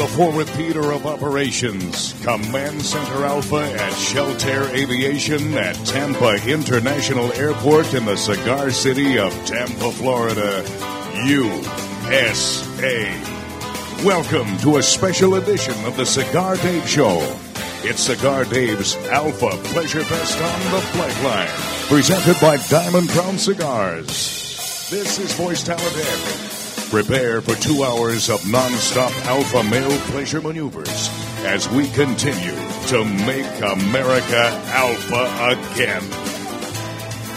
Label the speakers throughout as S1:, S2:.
S1: The forward theater of operations, Command Center Alpha at Sheltair Aviation at Tampa International Airport in the cigar city of Tampa, Florida, USA. Welcome to a special edition of the Cigar Dave Show. It's Cigar Dave's Alpha Pleasure Fest on the Flight Line, presented by Diamond Crown Cigars. This is Voice Talent Ed. Prepare for two hours of non-stop alpha male pleasure maneuvers as we continue to make America alpha again.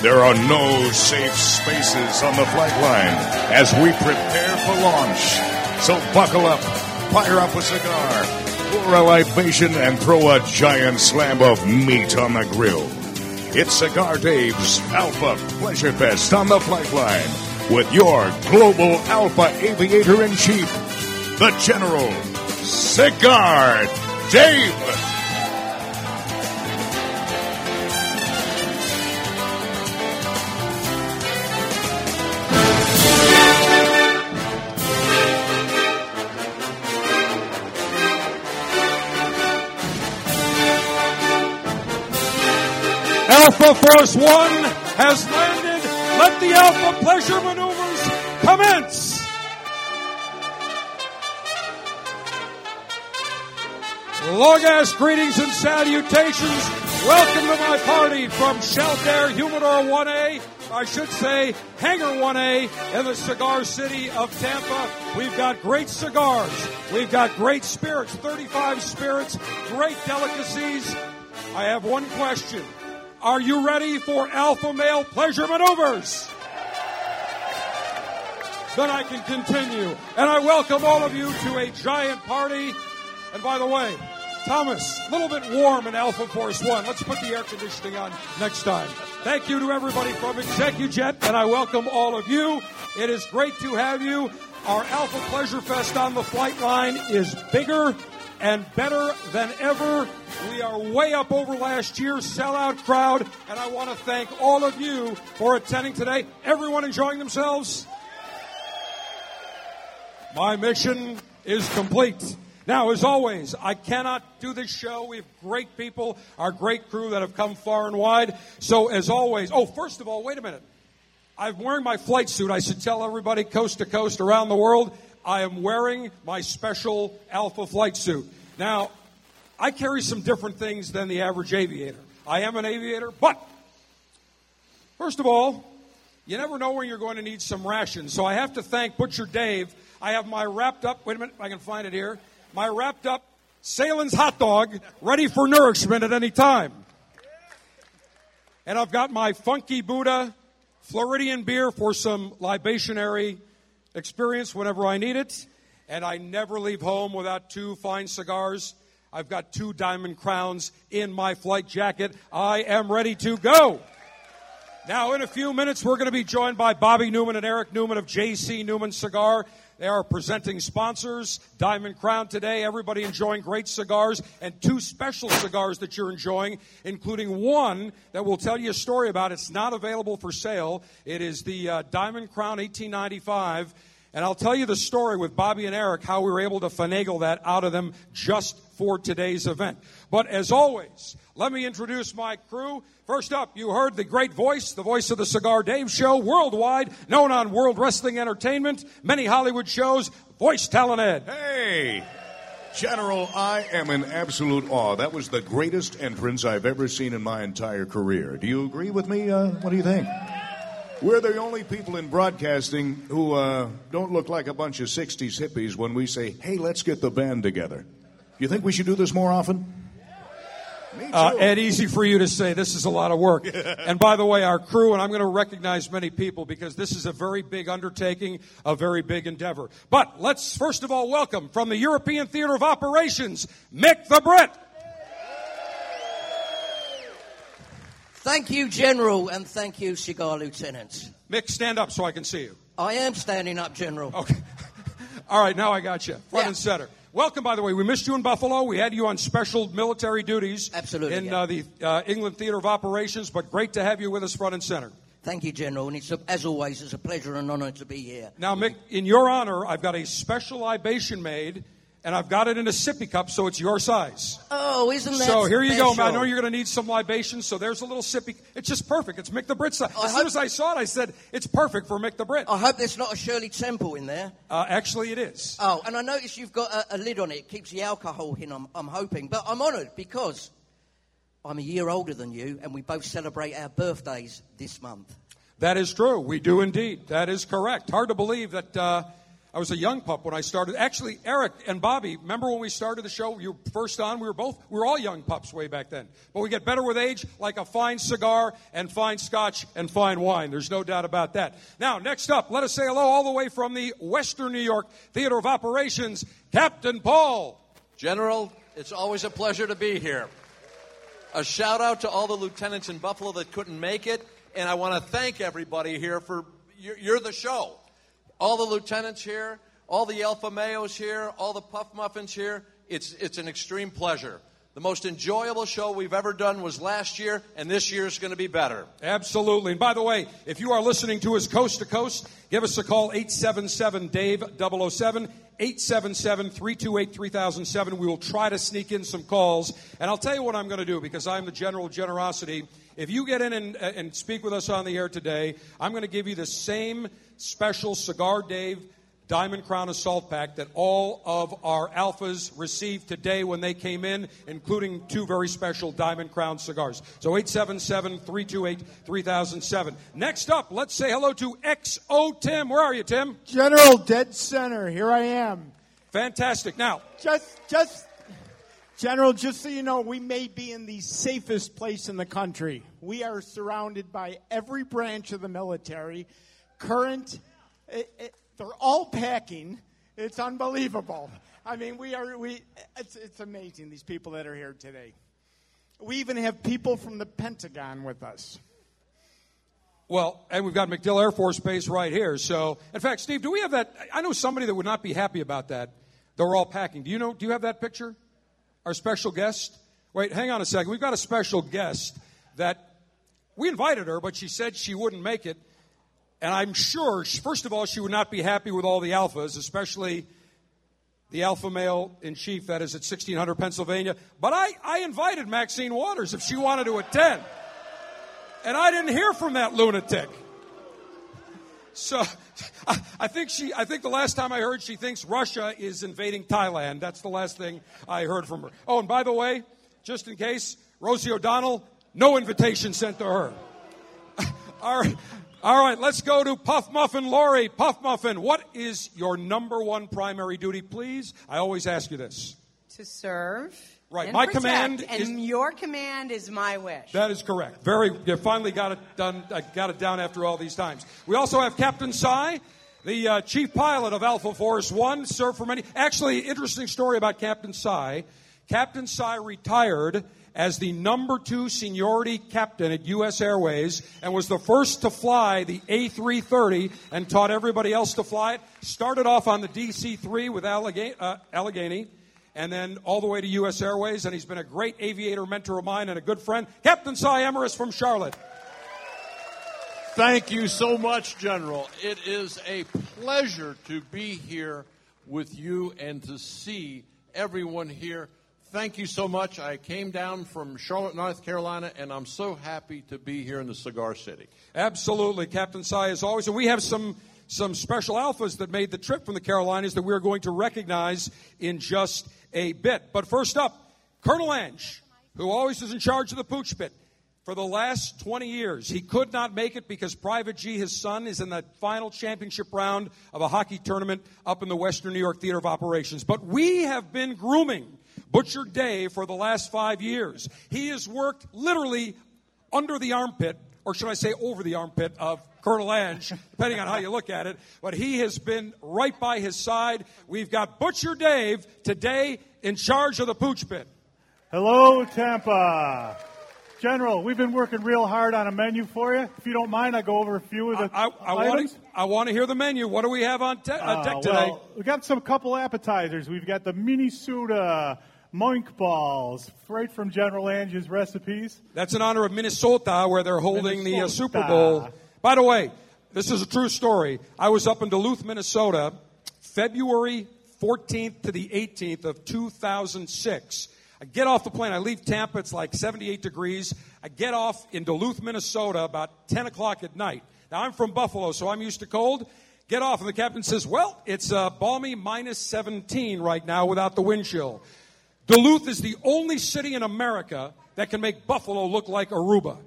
S1: There are no safe spaces on the flight line as we prepare for launch. So buckle up, fire up a cigar, pour a libation, and throw a giant slab of meat on the grill. It's Cigar Dave's Alpha Pleasure Fest on the flight line with your global alpha aviator in chief, the General Cigar Dave.
S2: Alpha Force One has landed. Let the Alpha Pleasure maneuvers commence. Long ass greetings and salutations. Welcome to my party from Sheltair Humidor 1A. I should say Hangar 1A in the cigar city of Tampa. We've got great cigars. We've got great spirits, 35 spirits, great delicacies. I have one question. Are you ready for alpha male pleasure maneuvers? Then I can continue. And I welcome all of you to a giant party. And by the way, Thomas, a little bit warm in Alpha Force One. Let's put the air conditioning on next time. Thank you to everybody from ExecuJet, and I welcome all of you. It is great to have you. Our Alpha Pleasure Fest on the flight line is bigger and better than ever. We are way up over last year's sellout crowd, and I want to thank all of you for attending today. Everyone enjoying themselves? My mission is complete. Now, as always, I cannot do this show. We have great people, our great crew that have come far and wide. So, as always, oh, first of all, wait a minute. I'm wearing my flight suit. I should tell everybody coast to coast around the world. I am wearing my special Alpha flight suit. Now, I carry some different things than the average aviator. I am an aviator, but first of all, you never know when you're going to need some rations. So I have to thank Butcher Dave. I have my wrapped up, wait a minute, I can find it here, my wrapped up Sahlen's hot dog ready for nourishment at any time. And I've got my Funky Buddha Floridian beer for some libationary experience whenever I need it. And I never leave home without two fine cigars. I've got two diamond crowns in my flight jacket. I am ready to go. Now, in a few minutes, we're going to be joined by Bobby Newman and Eric Newman of JC Newman Cigar. They are presenting sponsors, Diamond Crown today. Everybody enjoying great cigars and two special cigars that you're enjoying, including one that we'll tell you a story about. It's not available for sale. It is the uh, Diamond Crown 1895. And I'll tell you the story with Bobby and Eric, how we were able to finagle that out of them just for today's event. But as always, let me introduce my crew. First up, you heard the great voice, the voice of the Cigar Dave Show, worldwide, known on World Wrestling Entertainment, many Hollywood shows, voice talent Ed.
S1: Hey! General, I am in absolute awe. That was the greatest entrance I've ever seen in my entire career. Do you agree with me? Uh, what do you think? We're the only people in broadcasting who uh, don't look like a bunch of 60s hippies when we say, hey, let's get the band together. You think we should do this more often? Me too.
S2: Uh, and easy for you to say this is a lot of work. and by the way, our crew, and I'm going to recognize many people because this is a very big undertaking, a very big endeavor. But let's first of all welcome from the European Theater of Operations, Mick the Brit.
S3: Thank you, General, and thank you, Cigar Lieutenants.
S2: Mick, stand up so I can see you.
S3: I am standing up, General.
S2: Okay. All right, now I got you. Front
S3: Yeah.
S2: and center. Welcome, by the way. We missed you in Buffalo. We had you on special military duties.
S3: Absolutely,
S2: In
S3: yeah.
S2: uh, the uh, England Theater of Operations, but great to have you with us front and center.
S3: Thank you, General, and it's a, as always, it's a pleasure and honor to be here.
S2: Now, Mick, in your honor, I've got a special libation made, and I've got it in a sippy cup, so it's your size.
S3: Oh, isn't that
S2: So here you go. I know you're going to need some libations, so there's a little sippy. It's just perfect. It's Mick the Brit size.
S3: I
S2: As soon as I saw it, I said, it's perfect for Mick the Brit.
S3: I hope there's not a Shirley Temple in there.
S2: Uh, actually, it is.
S3: Oh, and I noticed you've got a, a lid on it. It keeps the alcohol in, I'm, I'm hoping. But I'm honoured because I'm a year older than you, and we both celebrate our birthdays this month.
S2: That is true. We do indeed. That is correct. Hard to believe that uh, I was a young pup when I started. Actually, Eric and Bobby, remember when we started the show? You were first on. We were both. We were all young pups way back then. But we get better with age, like a fine cigar and fine scotch and fine wine. There's no doubt about that. Now, next up, let us say hello all the way from the Western New York Theater of Operations, Captain Paul.
S4: General, it's always a pleasure to be here. A shout out to all the lieutenants in Buffalo that couldn't make it, and I want to thank everybody here for you're, you're the show. All the lieutenants here, all the Alpha Mayos here, all the Puff Muffins here. It's it's an extreme pleasure. The most enjoyable show we've ever done was last year, and this year is going to be better.
S2: Absolutely. And by the way, if you are listening to us coast to coast, give us a call 877 Dave 007 877 328 3007. We will try to sneak in some calls. And I'll tell you what I'm going to do because I'm the general generosity. If you get in and, uh, and speak with us on the air today, I'm going to give you the same special Cigar Dave Diamond Crown Assault Pack that all of our alphas received today when they came in, including two very special Diamond Crown cigars. So 877 328 3007. Next up, let's say hello to XO Tim. Where are you, Tim?
S5: General, dead center. Here I am.
S2: Fantastic. Now,
S5: Just, just, General, just so you know, we may be in the safest place in the country. We are surrounded by every branch of the military. Current, it, it, they're all packing. It's unbelievable. I mean, we are, we, it's, it's amazing, these people that are here today. We even have people from the Pentagon with us.
S2: well, and we've got MacDill Air Force Base right here. So, in fact, Steve, do we have that? I know somebody that would not be happy about that. We're all packing. Do you know? Do you have that picture? Our special guest. Wait, hang on a second. We've got a special guest that we invited her, but she said she wouldn't make it. And I'm sure, first of all, she would not be happy with all the alphas, especially the alpha male in chief that is at 1600 Pennsylvania. But I, I invited Maxine Waters if she wanted to attend. And I didn't hear from that lunatic. So I, I think she I think the last time I heard she thinks Russia is invading Thailand. That's the last thing I heard from her. Oh, and by the way, just in case, Rosie O'Donnell, no invitation sent to her. All right. All right, let's go to Puff Muffin Lori. Puff Muffin, what is your number one primary duty, please? I always ask you this.
S6: to serve.
S2: Right, my
S6: protect,
S2: command
S6: and
S2: is-
S6: your command is my wish.
S2: That is correct. Very, you finally got it done. I got it down after all these times. We also have Captain Cy, the uh, chief pilot of Alpha Force One, served for many. Actually, interesting story about Captain Cy. Captain Cy retired as the number two seniority captain at U.S. Airways and was the first to fly the A330 and taught everybody else to fly it. Started off on the DC-3 with Allega- uh, Allegheny and then all the way to U.S. Airways, and he's been a great aviator mentor of mine and a good friend. Captain Cy Emeris from Charlotte.
S7: Thank you so much, General. It is a pleasure to be here with you and to see everyone here. Thank you so much. I came down from Charlotte, North Carolina, and I'm so happy to be here in the Cigar City.
S2: Absolutely, Captain Cy, as always. And we have some some special alphas that made the trip from the Carolinas that we're going to recognize in just a bit. But first up, Colonel Ange, who always is in charge of the pooch pit. For the last 20 years, he could not make it because Private G, his son, is in the final championship round of a hockey tournament up in the Western New York Theater of Operations. But we have been grooming Butcher Dave for the last five years. He has worked literally under the armpit, or should I say over the armpit of Colonel Ange, depending on how you look at it. But he has been right by his side. We've got Butcher Dave today in charge of the pooch pit.
S8: Hello, Tampa. General, we've been working real hard on a menu for you. If you don't mind, I go over a few of the
S2: I, I want
S8: items.
S2: to. I want to hear the menu. What do we have on te- uh, deck
S8: Uh,
S2: today?
S8: well, we got some couple appetizers. We've got the mini soda moink balls, right from General Ange's recipes.
S2: That's in honor of Minnesota, where they're holding the uh, Super Bowl. By the way, this is a true story. I was up in Duluth, Minnesota, February 14th to the 18th of 2006. I get off the plane. I leave Tampa. It's like 78 degrees. I get off in Duluth, Minnesota about 10 o'clock at night. Now, I'm from Buffalo, so I'm used to cold. Get off, and the captain says, Well, it's uh, balmy minus 17 right now without the wind chill. Duluth is the only city in America that can make Buffalo look like Aruba.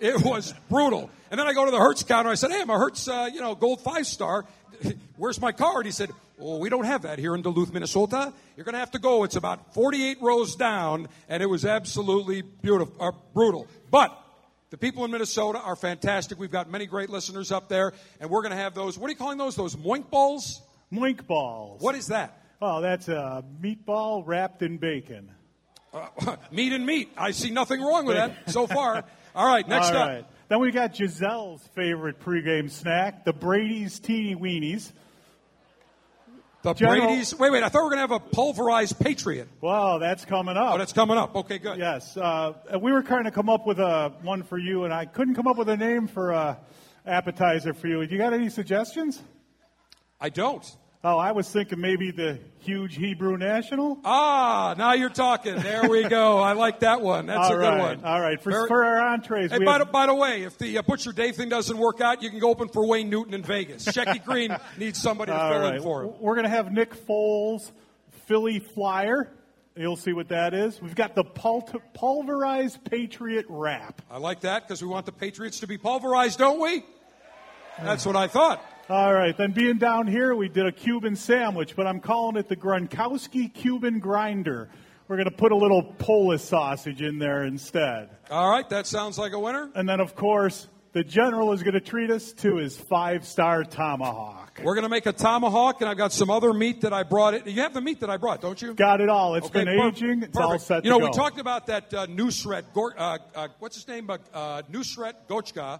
S2: It was brutal. And then I go to the Hertz counter. I said, "Hey, I'm a Hertz, uh, you know, gold five star. Where's my card?" He said, "Well, we don't have that here in Duluth, Minnesota. You're going to have to go. It's about 48 rows down, and it was absolutely beautiful, uh, brutal. But the people in Minnesota are fantastic. We've got many great listeners up there, and we're going to have those. What are you calling those? Those moink balls?
S8: Moink balls.
S2: What is that?
S8: Oh, that's a meatball wrapped in bacon.
S2: Uh, meat and meat. I see nothing wrong with that so far. All right, next
S8: All
S2: up.
S8: right. Then we got Gisele's favorite pregame snack, the Brady's Teeny Weenies.
S2: The
S8: General-
S2: Brady's. Wait, wait. I thought we were going to have a pulverized Patriot.
S8: Well, that's coming up.
S2: Oh, that's coming up. Okay, good.
S8: Yes, uh, we were trying to come up with a one for you, and I couldn't come up with a name for a appetizer for you. Do you got any suggestions?
S2: I don't.
S8: Oh, I was thinking maybe the huge Hebrew National.
S2: Ah, now you're talking. There we go. I like that one. That's
S8: All
S2: a good
S8: right,
S2: one.
S8: All right, for,
S2: Very-
S8: for our entrees,
S2: Hey, by,
S8: have-
S2: the, by the way, if the uh, Butcher Dave thing doesn't work out, you can go open for Wayne Newton in Vegas. Shecky Greene needs somebody to
S8: All
S2: fill
S8: right.
S2: in for him.
S8: We're going to have Nick Foles, Philly Flyer. You'll see what that is. We've got the pul- pulverized Patriot wrap.
S2: I like that because we want the Patriots to be pulverized, don't we? That's what I thought.
S8: All right, then being down here, we did a Cuban sandwich, but I'm calling it the Gronkowski Cuban Grinder. We're going to put a little Polish sausage in there instead.
S2: All right, that sounds like a winner.
S8: And then, of course, the general is going to treat us to his five star tomahawk.
S2: We're going to make a tomahawk, and I've got some other meat that I brought. It. You have the meat that I brought, don't you?
S8: Got it all. It's
S2: Okay,
S8: been
S2: per-
S8: aging. It's all
S2: perfect.
S8: set
S2: You know, we talked about that uh, Nusret, uh, uh, what's his name? Uh, uh, Nusret Gökçe,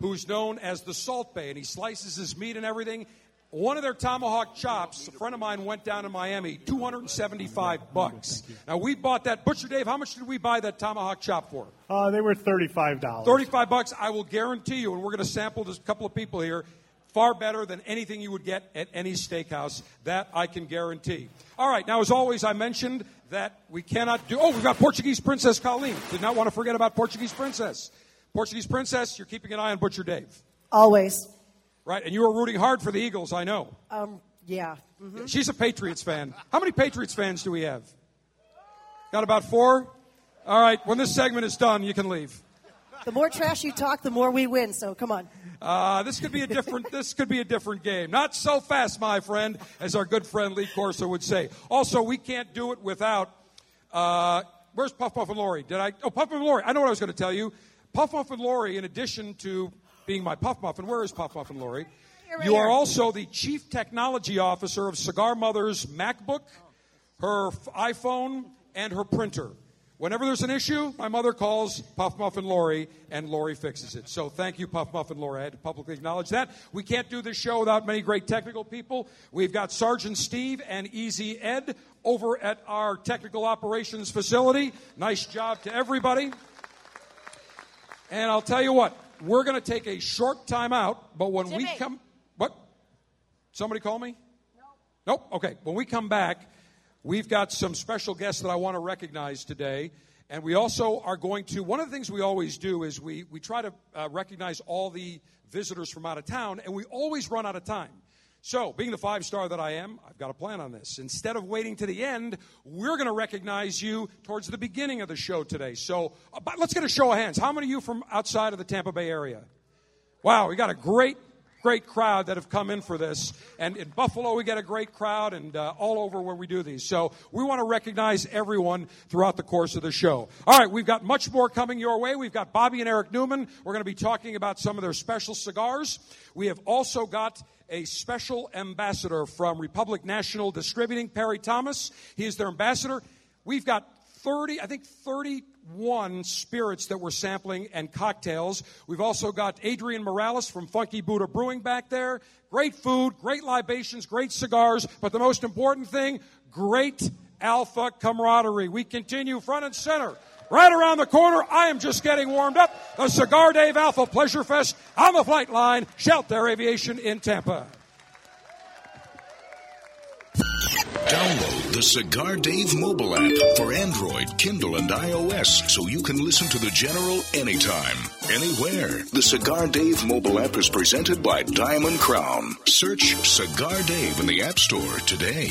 S2: who's known as the Salt Bae, and he slices his meat and everything. One of their tomahawk chops, a friend of mine went down in Miami, 275 bucks. Now, we bought that. Butcher Dave, how much did we buy that tomahawk chop for?
S8: Uh, they were $35.
S2: 35 bucks. I will guarantee you, and we're going to sample just a couple of people here, far better than anything you would get at any steakhouse. That I can guarantee. All right, now, as always, I mentioned that we cannot do. Oh, we've got Portuguese Princess Colleen. Did not want to forget about Portuguese Princess. Portuguese Princess, you're keeping an eye on Butcher Dave.
S9: Always.
S2: Right, and you were rooting hard for the Eagles, I know.
S9: Um, yeah. Mhm.
S2: She's a Patriots fan. How many Patriots fans do we have? Got about four? All right, when this segment is done, you can leave.
S9: The more trash you talk, the more we win. So come on.
S2: Uh, this could be a different. this could be a different game. Not so fast, my friend, as our good friend Lee Corso would say. Also, we can't do it without. Uh, where's Puff Puff and Lori? Did I? Oh, Puff Puff and Lori. I know what I was going to tell you. Puff and Lori, in addition to being my Puff Muffin, where is Puff and Lori?
S9: right
S2: you are also the chief technology officer of Cigar Mother's MacBook, her iPhone, and her printer. Whenever there's an issue, my mother calls Puff Muffin Lori, and Lori fixes it. So thank you, Puff Muffin Lori. I had to publicly acknowledge that. We can't do this show without many great technical people. We've got Sergeant Steve and Easy Ed over at our technical operations facility. Nice job to everybody. And I'll tell you what, we're going to take a short time out, but when we come. What? Somebody call me? Nope. Okay. When we come back, we've got some special guests that I want to recognize today. And we also are going to, one of the things we always do is we, we try to uh, recognize all the visitors from out of town, and we always run out of time. So, being the five star that I am, I've got a plan on this. Instead of waiting to the end, we're going to recognize you towards the beginning of the show today. So, uh, let's get a show of hands. How many of you from outside of the Tampa Bay area? Wow, we got a great great crowd that have come in for this. And in Buffalo, we get a great crowd, and uh, all over where we do these. So we want to recognize everyone throughout the course of the show. All right, we've got much more coming your way. We've got Bobby and Eric Newman. We're going to be talking about some of their special cigars. We have also got a special ambassador from Republic National Distributing, Perry Thomas. He is their ambassador. We've got 30, I think 31 spirits that we're sampling and cocktails. We've also got Adrian Morales from Funky Buddha Brewing back there. Great food, great libations, great cigars, but the most important thing, great alpha camaraderie. We continue front and center. Right around the corner, I am just getting warmed up. The Cigar Dave Alpha Pleasure Fest on the flight line, Sheltair Aviation in Tampa.
S10: Download the Cigar Dave mobile app for Android, Kindle, and iOS so you can listen to the General anytime, anywhere. The Cigar Dave mobile app is presented by Diamond Crown. Search Cigar Dave in the App Store today.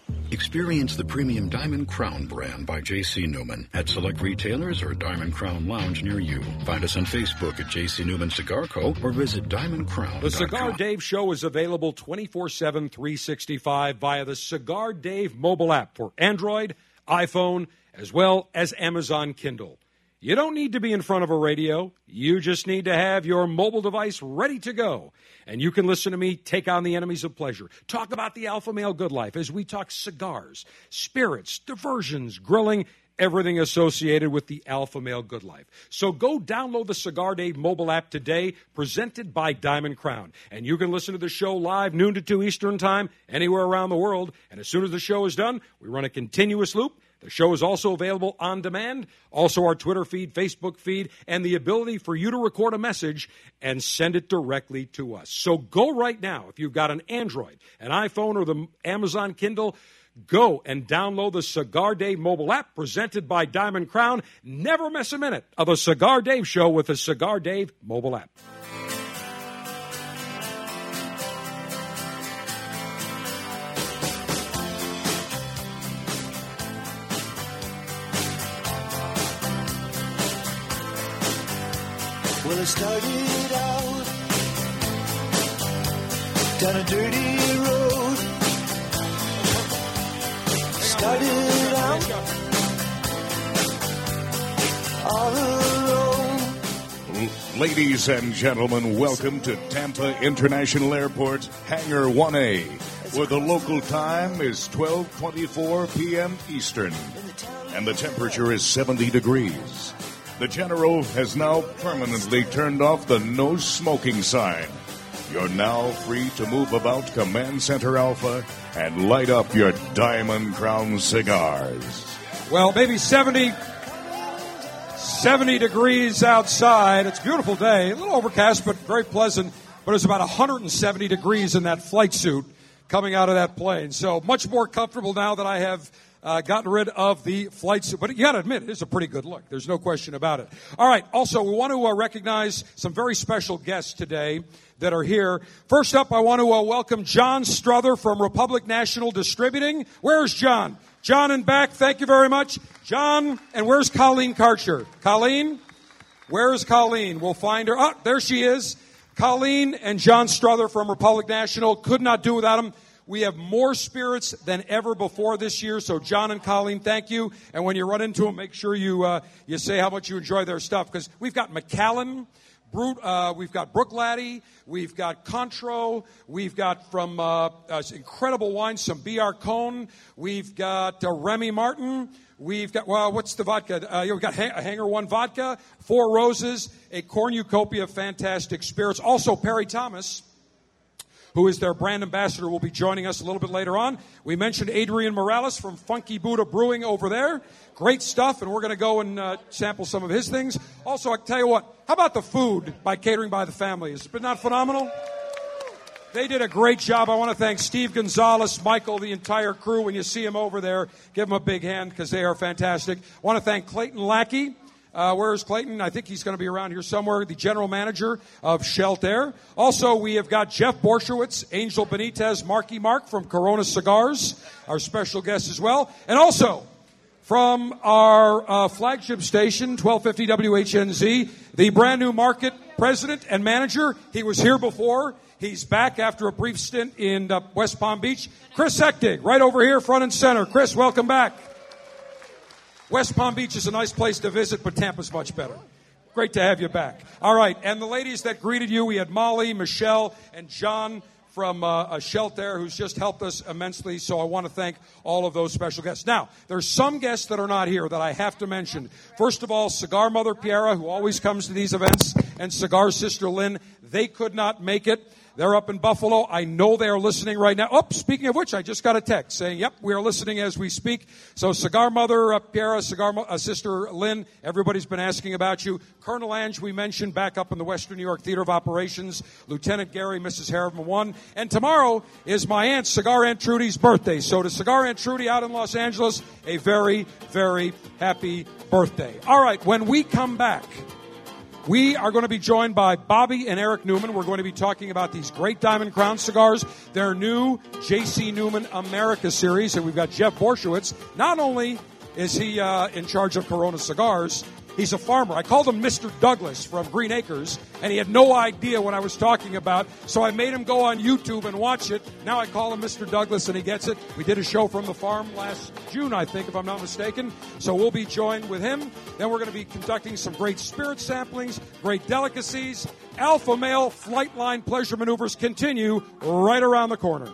S11: Experience the premium Diamond Crown brand by J.C. Newman at select retailers or Diamond Crown Lounge near you. Find us on Facebook at J.C. Newman Cigar Co. or visit diamondcrown.com.
S2: The Cigar Dave Show is available 24 7, 365 via the Cigar Dave mobile app for Android, iPhone, as well as Amazon Kindle. You don't need to be in front of a radio. You just need to have your mobile device ready to go. And you can listen to me take on the enemies of pleasure. Talk about the alpha male good life as we talk cigars, spirits, diversions, grilling, everything associated with the alpha male good life. So go download the Cigar Dave mobile app today, presented by Diamond Crown. And you can listen to the show live, noon to 2 Eastern Time, anywhere around the world. And as soon as the show is done, we run a continuous loop. The show is also available on demand, also our Twitter feed, Facebook feed, and the ability for you to record a message and send it directly to us. So go right now. If you've got an Android, an iPhone, or the Amazon Kindle, go and download the Cigar Dave mobile app presented by Diamond Crown. Never miss a minute of a Cigar Dave show with the Cigar Dave mobile app.
S12: Well, started out down a dirty road. Started out all alone.
S1: Ladies and gentlemen, welcome to Tampa International Airport, Hangar 1A, where the local time is 12:24 p.m. Eastern, and the temperature is 70 degrees. The general has now permanently turned off the no smoking sign. You're now free to move about Command Center Alpha and light up your Diamond Crown cigars.
S2: Well, maybe 70, 70 degrees outside. It's a beautiful day. A little overcast, but very pleasant. But it's about 170 degrees in that flight suit coming out of that plane. So much more comfortable now that I have uh, gotten rid of the flight suit. But you got to admit, it is a pretty good look. There's no question about it. All right. Also, we want to uh, recognize some very special guests today that are here. First up, I want to uh, welcome John Struther from Republic National Distributing. Where's John? John and back. Thank you very much. John, and where's Colleen Karcher? Colleen? Where's Colleen? We'll find her. Oh, there she is. Colleen and John Struther from Republic National. Could not do without them. We have more spirits than ever before this year. So, John and Colleen, thank you. And when you run into them, make sure you uh, you say how much you enjoy their stuff because we've got Macallan, Brut, uh, we've got Bruichladdich, we've got Contro, we've got from uh, uh, incredible wines, some B.R. Cohn, we've got uh, Remy Martin, we've got, well, what's the vodka? Uh, we've got ha- Hangar One Vodka, Four Roses, a Cornucopia of fantastic spirits. Also, Perry Thomas, who is their brand ambassador, will be joining us a little bit later on. We mentioned Adrian Morales from Funky Buddha Brewing over there. Great stuff, and we're going to go and uh, sample some of his things. Also, I tell you what, how about the food by Catering by the Family? Has it been not phenomenal? They did a great job. I want to thank Steve Gonzalez, Michael, the entire crew. When you see them over there, give them a big hand because they are fantastic. I want to thank Clayton Lackey. Uh, where's Clayton? I think he's going to be around here somewhere, the general manager of Sheltair. Also, we have got Jeff Borysiewicz, Angel Benitez, Marky Mark from Corona Cigars, our special guest as well. And also, from our uh, flagship station, 1250 WHNZ, the brand new market president and manager. He was here before. He's back after a brief stint in uh, West Palm Beach. Chris Hectig, right over here, front and center. Chris, welcome back. West Palm Beach is a nice place to visit, but Tampa's much better. Great to have you back. All right, and the ladies that greeted you, we had Molly, Michelle, and John from uh, a shelter who's just helped us immensely. So I want to thank all of those special guests. Now, there's some guests that are not here that I have to mention. First of all, Cigar Mother Piera, who always comes to these events, and Cigar Sister Lynn. They could not make it. They're up in Buffalo. I know they are listening right now. Oh, speaking of which, I just got a text saying, yep, we are listening as we speak. So Cigar Mother, uh, Piera, Cigar Mo- uh, Sister Lynn, everybody's been asking about you. Colonel Ange, we mentioned, back up in the Western New York Theater of Operations. Lieutenant Gary, Mrs. Harriman, one. And tomorrow is my aunt, Cigar Aunt Trudy's birthday. So to Cigar Aunt Trudy out in Los Angeles, a very, very happy birthday. All right, when we come back, we are going to be joined by Bobby and Eric Newman. We're going to be talking about these great Diamond Crown cigars, their new J.C. Newman America series, and we've got Jeff Borysiewicz. Not only is he uh, in charge of Corona cigars, he's a farmer. I called him Mr. Douglas from Green Acres, and he had no idea what I was talking about. So I made him go on YouTube and watch it. Now I call him Mr. Douglas, and he gets it. We did a show from the farm last June, I think, if I'm not mistaken. So we'll be joined with him. Then we're going to be conducting some great spirit samplings, great delicacies. Alpha male flight line pleasure maneuvers continue right around the corner.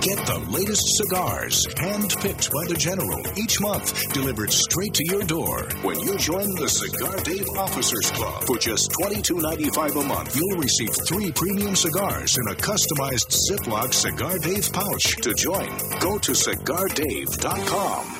S10: Get the latest cigars, hand-picked by the General, each month, delivered straight to your door. When you join the Cigar Dave Officers Club for just $22.95 a month, you'll receive three premium cigars in a customized Ziploc Cigar Dave pouch. To join, go to cigardave.com.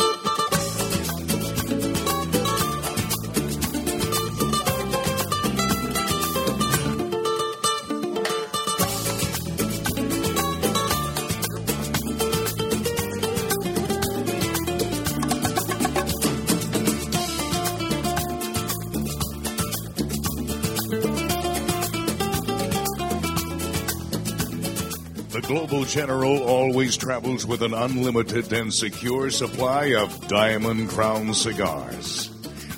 S1: Global General always travels with an unlimited and secure supply of Diamond Crown cigars.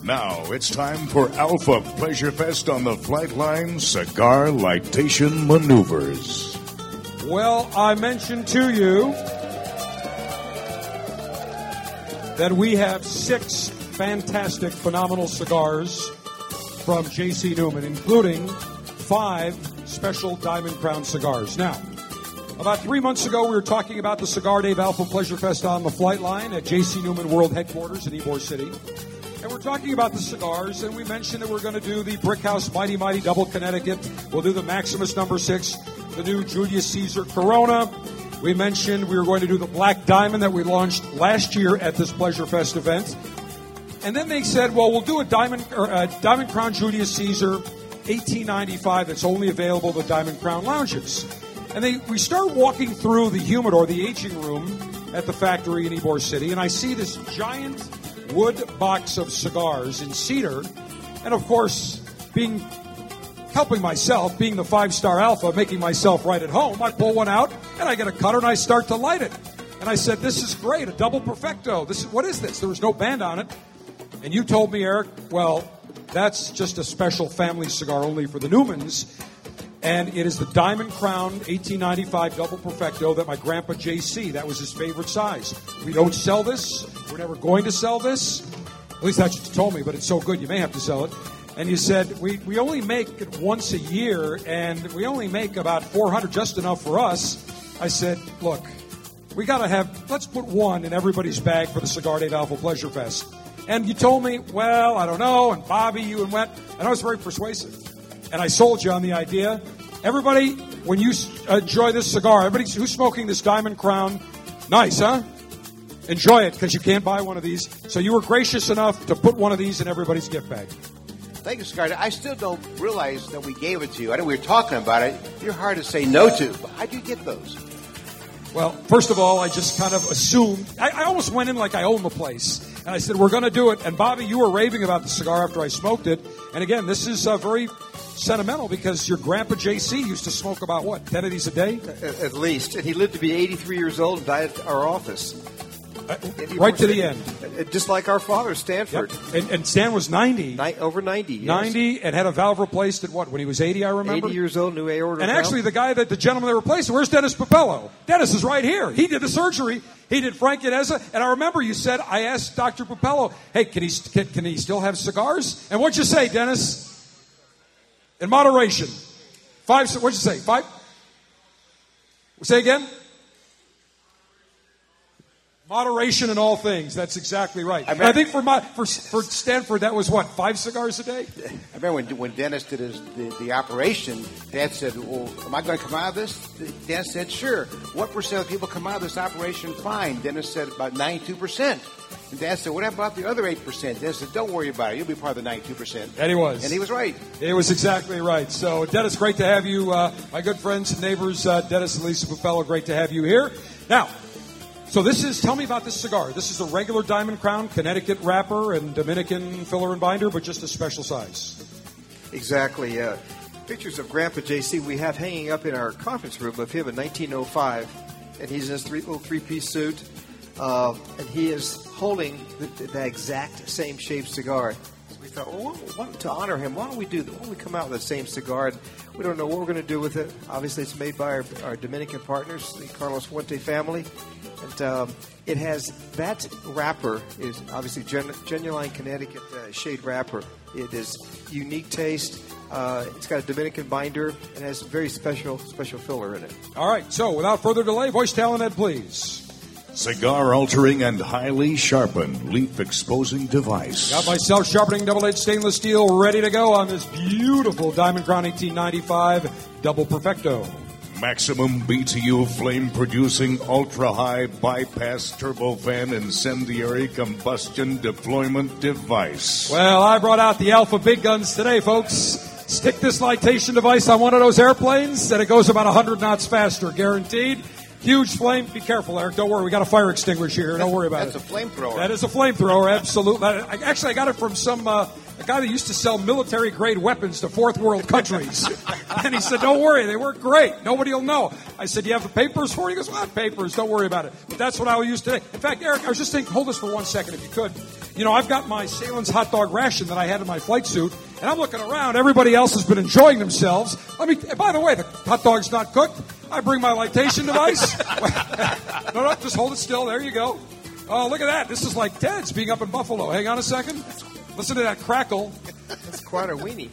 S1: Now it's time for Alpha Pleasure Fest on the Flightline Cigar Lightation Maneuvers.
S2: Well, I mentioned to you that we have six fantastic, phenomenal cigars from J.C. Newman, including five special Diamond Crown cigars. Now, about three months ago, we were talking about the Cigar Dave Alpha Pleasure Fest on the flight line at J.C. Newman World Headquarters in Ybor City. And we're talking about the cigars, and we mentioned that we're going to do the Brickhouse Mighty Mighty Double Connecticut. We'll do the Maximus number six, the new Julius Caesar Corona. We mentioned we were going to do the Black Diamond that we launched last year at this Pleasure Fest event. And then they said, well, we'll do a Diamond, or, uh, Diamond Crown Julius Caesar 1895 that's only available at the Diamond Crown lounges. And they, we start walking through the humidor, the aging room at the factory in Ybor City, and I see this giant wood box of cigars in cedar. And of course, being helping myself, being the five star alpha, making myself right at home, I pull one out and I get a cutter and I start to light it. And I said, This is great, a double perfecto. This is what is this? There was no band on it. And you told me, Eric, well, that's just a special family cigar only for the Newmans. And it is the Diamond Crown 1895 Double Perfecto that my grandpa JC, that was his favorite size. We don't sell this. We're never going to sell this. At least that's what you told me, but it's so good you may have to sell it. And you said, we, we only make it once a year, and we only make about 400, just enough for us. I said, look, we got to have, let's put one in everybody's bag for the Cigar Dave Alpha Pleasure Fest. And you told me, well, I don't know, and Bobby, you and went, and I was very persuasive. And I sold you on the idea. Everybody, when you enjoy this cigar, everybody who's smoking this Diamond Crown, nice, huh? Enjoy it because you can't buy one of these. So you were gracious enough to put one of these in everybody's gift bag.
S13: Thank you, Scarlett. I still don't realize that we gave it to you. I know we were talking about it. You're hard to say no to. But how'd you get those?
S2: Well, first of all, I just kind of assumed. I, I almost went in like I own the place. And I said, we're going to do it. And Bobby, you were raving about the cigar after I smoked it. And again, this is uh, very sentimental because your grandpa JC used to smoke about what, 10 of these a day?
S14: At, at least. And he lived to be 83 years old and died at our office.
S2: Right to the end.
S14: Uh, Just like our father, Stanford.
S2: And, and Stan was 90.
S14: Ni- over 90. yes.
S2: 90 and had a valve replaced at what, when he was 80, I remember?
S14: 80 years old, new aorta.
S2: And
S14: valve.
S2: actually, the guy that the gentleman that replaced him, where's Dennis Papello? Dennis is right here. He did the surgery. He did Frank Ineza. And I remember you said, I asked Dr. Papello, hey, can he, can, can he still have cigars? And what'd you say, Dennis? In moderation. Five, what'd you say? Five? Say again? Moderation in all things. That's exactly right. I, think for, my, for for Stanford, that was what five cigars a day.
S13: I remember when, when Dennis did his the, the operation. Dad said, "Well, am I going to come out of this?" Dad said, "Sure." What percent of people come out of this operation fine? Dennis said about ninety-two percent. And Dad said, "What about the other eight percent?" Dennis said, "Don't worry about it. You'll be part of the ninety-two percent."
S2: And he was.
S13: And he was right.
S2: It was exactly right. So, Dennis, great to have you, uh, my good friends and neighbors, uh, Dennis and Lisa Papello. Great to have you here. Now, so this is. Tell me about this cigar. This is a regular Diamond Crown, Connecticut wrapper, and Dominican filler and binder, but just a special size.
S14: Exactly. Uh, pictures of Grandpa JC we have hanging up in our conference room of him in 1905, and he's in his three, little three-piece suit, uh, and he is holding the, the exact same shaped cigar. We thought, well, why, to honor him, why don't we do? that? Why don't we come out with the same cigar? And we don't know what we're going to do with it. Obviously, it's made by our, our Dominican partners, the Carlos Fuente family, and um, it has that wrapper is obviously gen, genuine Connecticut uh, shade wrapper. It is unique taste. Uh, it's got a Dominican binder and has a very special special filler in it.
S2: All right. So, without further delay, voice talent, please.
S1: Cigar altering and highly sharpened leaf exposing device.
S2: Got my self sharpening double edged stainless steel ready to go on this beautiful Diamond Crown 1895 Double Perfecto.
S1: Maximum BTU flame producing ultra high bypass turbofan incendiary combustion deployment device.
S2: Well, I brought out the Alpha Big Guns today, folks. Stick this lightation device on one of those airplanes, and it goes about 100 knots faster, guaranteed. Huge flame. Be careful, Eric. Don't worry. We got a fire extinguisher here. Don't worry about
S13: That's
S2: it.
S13: That's a flamethrower.
S2: That is a flamethrower, absolutely. I, actually, I got it from some uh, a guy that used to sell military grade weapons to fourth world countries, and he said, "Don't worry, they work great. Nobody will know." I said, "Do you have the papers for it?" He goes, "I have papers? Don't worry about it." But that's what I will use today. In fact, Eric, I was just thinking. Hold this for one second, if you could. You know, I've got my Sahlen's hot dog ration that I had in my flight suit, and I'm looking around. Everybody else has been enjoying themselves. Let me. By the way, the hot dog's not cooked. I bring my lightation device. no, no, just hold it still. There you go. Oh, look at that. This is like Ted's being up in Buffalo. Hang on a second. Listen to that crackle.
S14: That's quite a weenie.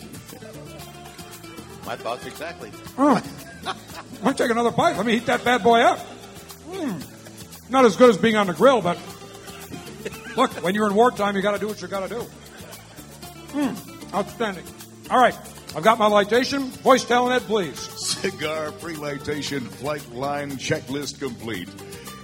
S15: My thoughts exactly.
S2: Oh. I'll take another bite. Let me heat that bad boy up. Mm. Not as good as being on the grill, but look, when you're in wartime, you got to do what you got to do. Mm. Outstanding. All right, I've got my lightation. Voice talent, Ed, please.
S1: Cigar pre-lightation flight line checklist complete.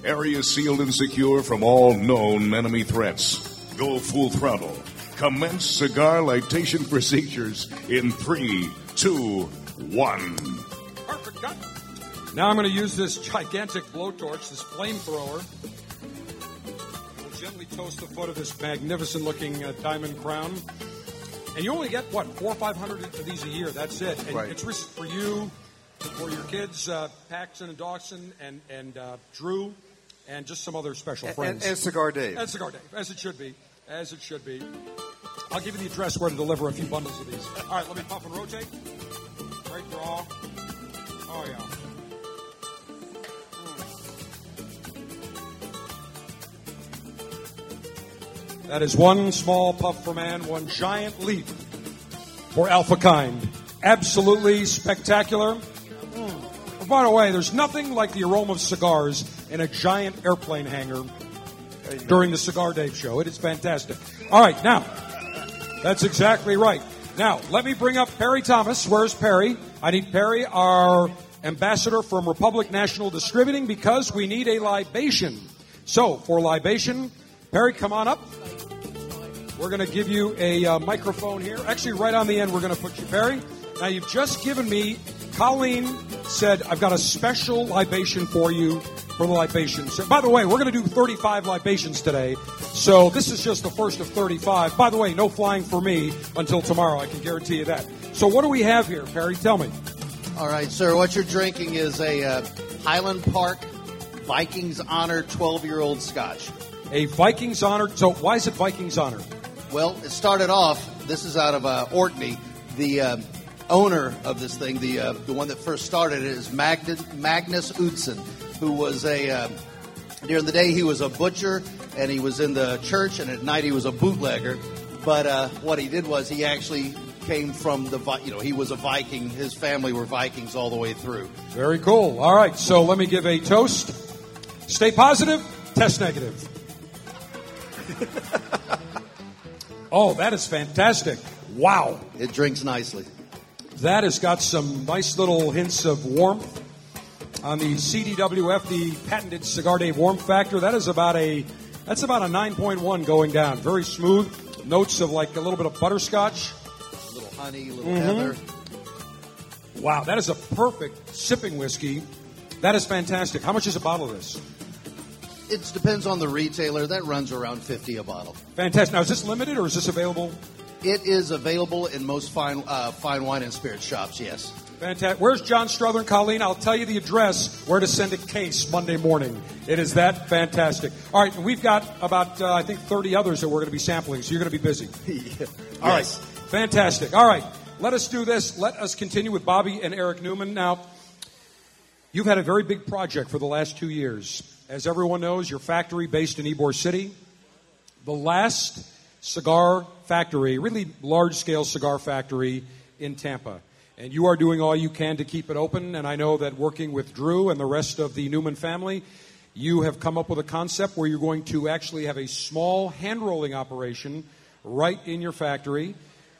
S1: Area sealed and secure from all known enemy threats. Go full throttle. Commence cigar lightation procedures in three, two, one.
S2: Perfect cut. Now I'm going to use this gigantic blowtorch, this flamethrower. Gently toast the foot of this magnificent looking uh, diamond crown. And you only get, what, four or five hundred of these a year. That's it. And
S14: Right.
S2: it's for you, for your kids, uh, Paxton and Dawson, and, and uh, Drew, and just some other special
S14: And-
S2: friends.
S14: and Cigar Dave.
S2: And Cigar Dave, as it should be. As it should be. I'll give you the address where to deliver a few bundles of these. All right, let me puff and rotate. Great draw. Oh, yeah. That is one small puff for man, one giant leap for Alpha Kind. Absolutely spectacular. Mm. By the way, there's nothing like the aroma of cigars in a giant airplane hangar during the Cigar Dave show. It is fantastic. All right, now, that's exactly right. Now, let me bring up Perry Thomas. Where's Perry? I need Perry, our ambassador from Republic National Distributing, because we need a libation. So, for libation, Perry, come on up. We're going to give you a uh, microphone here. Actually, right on the end, we're going to put you, Perry. Now, you've just given me, Colleen said, I've got a special libation for you for the libations. So, by the way, we're going to do 35 libations today. So, this is just the first of 35. By the way, no flying for me until tomorrow. I can guarantee you that. So, what do we have here, Perry? Tell me.
S15: All right, sir. What you're drinking is a uh, Highland Park Vikings Honor 12 year old Scotch.
S2: A Vikings Honor. So, why is it Vikings Honor?
S15: Well, it started off. This is out of uh, Orkney. The uh, owner of this thing, the uh, the one that first started it, is Magnus, Magnus Eunson, who was a uh, during the day he was a butcher and he was in the church, and at night he was a bootlegger. But uh, what he did was he actually came from the you know he was a Viking. His family were Vikings all the way through.
S2: Very cool. All right, so let me give a toast. Stay positive, test negative. oh, that is fantastic. Wow.
S15: It drinks nicely.
S2: That has got some nice little hints of warmth on the CDWF, the patented Cigar Dave warmth factor. That is about a that's about a 9.1 going down. Very smooth. Notes of like a little bit of butterscotch.
S15: A little honey, a little
S2: Mhm.
S15: heather.
S2: Wow, that is a perfect sipping whiskey. That is fantastic. How much is a bottle of this?
S15: It depends on the retailer. That runs around fifty a bottle.
S2: Fantastic. Now, is this limited or is this available?
S15: It is available in most fine uh, fine wine and spirit shops. Yes.
S2: Fantastic. Where's John Strother and Colleen? I'll tell you the address where to send a case Monday morning. It is that fantastic. All right, we've got about, uh, I think, 30 others that we're going to be sampling, so you're going to be busy. Yeah. All right, fantastic. All right, let us do this. Let us continue with Bobby and Eric Newman. Now, you've had a very big project for the last two years. As everyone knows, your factory based in Ybor City, the last cigar factory, really large scale cigar factory in Tampa. And you are doing all you can to keep it open. And I know that working with Drew and the rest of the Newman family, you have come up with a concept where you're going to actually have a small hand rolling operation right in your factory.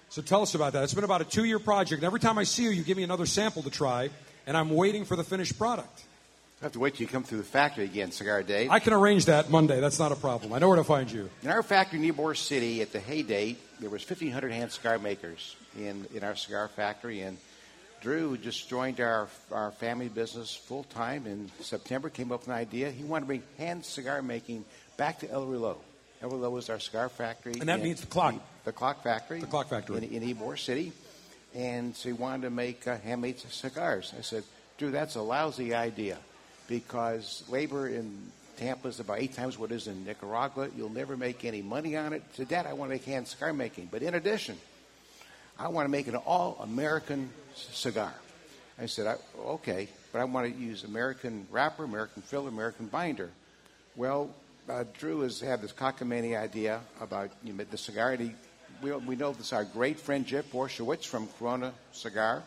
S2: So tell us about that. It's been about a two year project. And every time I see you, you give me another sample to try. And I'm waiting for the finished product.
S13: I have to wait till you come through the factory again, Cigar Dave.
S2: I can arrange that Monday. That's not a problem. I know where to find you.
S13: In our factory in Ybor City, at the heyday, there was 1,500 hand cigar makers in, in our cigar factory, and Drew just joined our our family business full time in September. Came up with an idea. He wanted to bring hand cigar making back to El Reloj. El Reloj was our cigar factory,
S2: And that means the clock.
S13: The clock factory.
S2: The clock factory.
S13: in, in Ybor City, and so he wanted to make uh, handmade cigars. I said, Drew, that's a lousy idea because labor in Tampa is about eight times what it is in Nicaragua. You'll never make any money on it. To that, I want to make hand cigar making. But in addition, I want to make an all American cigar. I said, I, okay, but I want to use American wrapper, American filler, American binder. Well, uh, Drew has had this cockamamie idea about you know, the cigar, and he we, we know this our great friend Jeff Borysiewicz from Corona Cigar.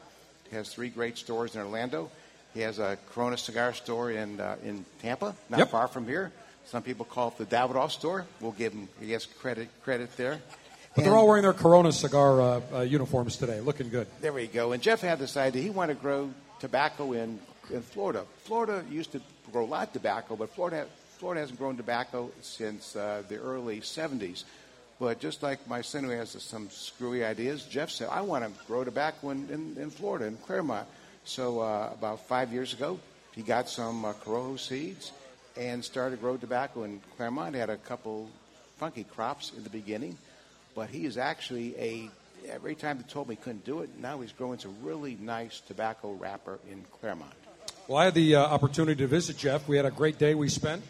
S13: Has three great stores in Orlando. He has a Corona cigar store in uh, in Tampa, not
S2: Yep.
S13: far from here. Some people call it the Davidoff store. We'll give him, he has credit credit there.
S2: But they're all wearing their Corona cigar uh, uh, uniforms today, looking good.
S13: There we go. And Jeff had this idea. He wanted to grow tobacco in, in Florida. Florida used to grow a lot of tobacco, but Florida, Florida hasn't grown tobacco since uh, the early 70s. But just like my son who has some screwy ideas, Jeff said, I want to grow tobacco in, in, in Florida, in Clermont. So uh, about five years ago, he got some uh, Corojo seeds and started to grow tobacco in Clermont. Had a couple funky crops in the beginning, but he is actually a every time they told me he couldn't do it, now he's growing some really nice tobacco wrapper in Clermont.
S2: Well, I had the uh, opportunity to visit Jeff. We had a great day we spent.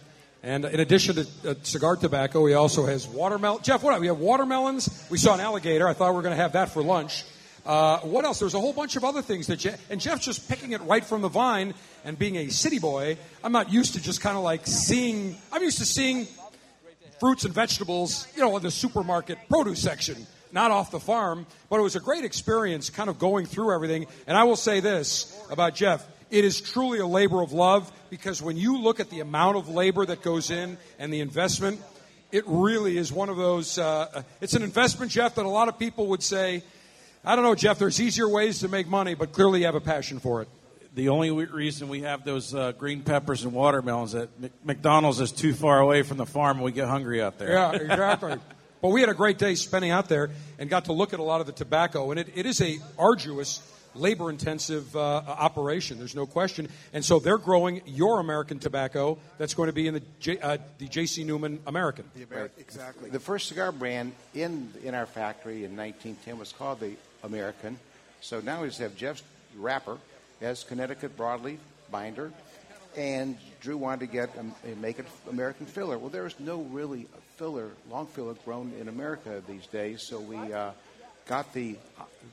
S2: And in addition to uh, cigar tobacco, he also has watermelon. Jeff, what? We have watermelons. We saw an alligator. I thought we were going to have that for lunch. Uh, what else? There's a whole bunch of other things that Jeff, and Jeff's just picking it right from the vine. And being a city boy, I'm not used to just kind of like seeing. I'm used to seeing fruits and vegetables, you know, in the supermarket produce section, not off the farm. But it was a great experience kind of going through everything. And I will say this about Jeff it is truly a labor of love because when you look at the amount of labor that goes in and the investment, it really is one of those. Uh, it's an investment, Jeff, that a lot of people would say, I don't know, Jeff, there's easier ways to make money, but clearly you have a passion for it.
S16: The only reason we have those uh, green peppers and watermelons at McDonald's is too far away from the farm and we get hungry out there.
S2: Yeah, exactly. but we had a great day spending out there and got to look at a lot of the tobacco, and it, it is a arduous, labor-intensive uh, operation. There's no question. And so they're growing your American tobacco that's going to be in the J, uh, the J.C. Newman American.
S13: The Right. Exactly. The first cigar brand in in our factory in 1910 was called the American. So now we just have Jeff's wrapper as Connecticut broadleaf binder, and Drew wanted to get um, make it American filler. Well, there is no really filler, long filler grown in America these days. So we uh, got the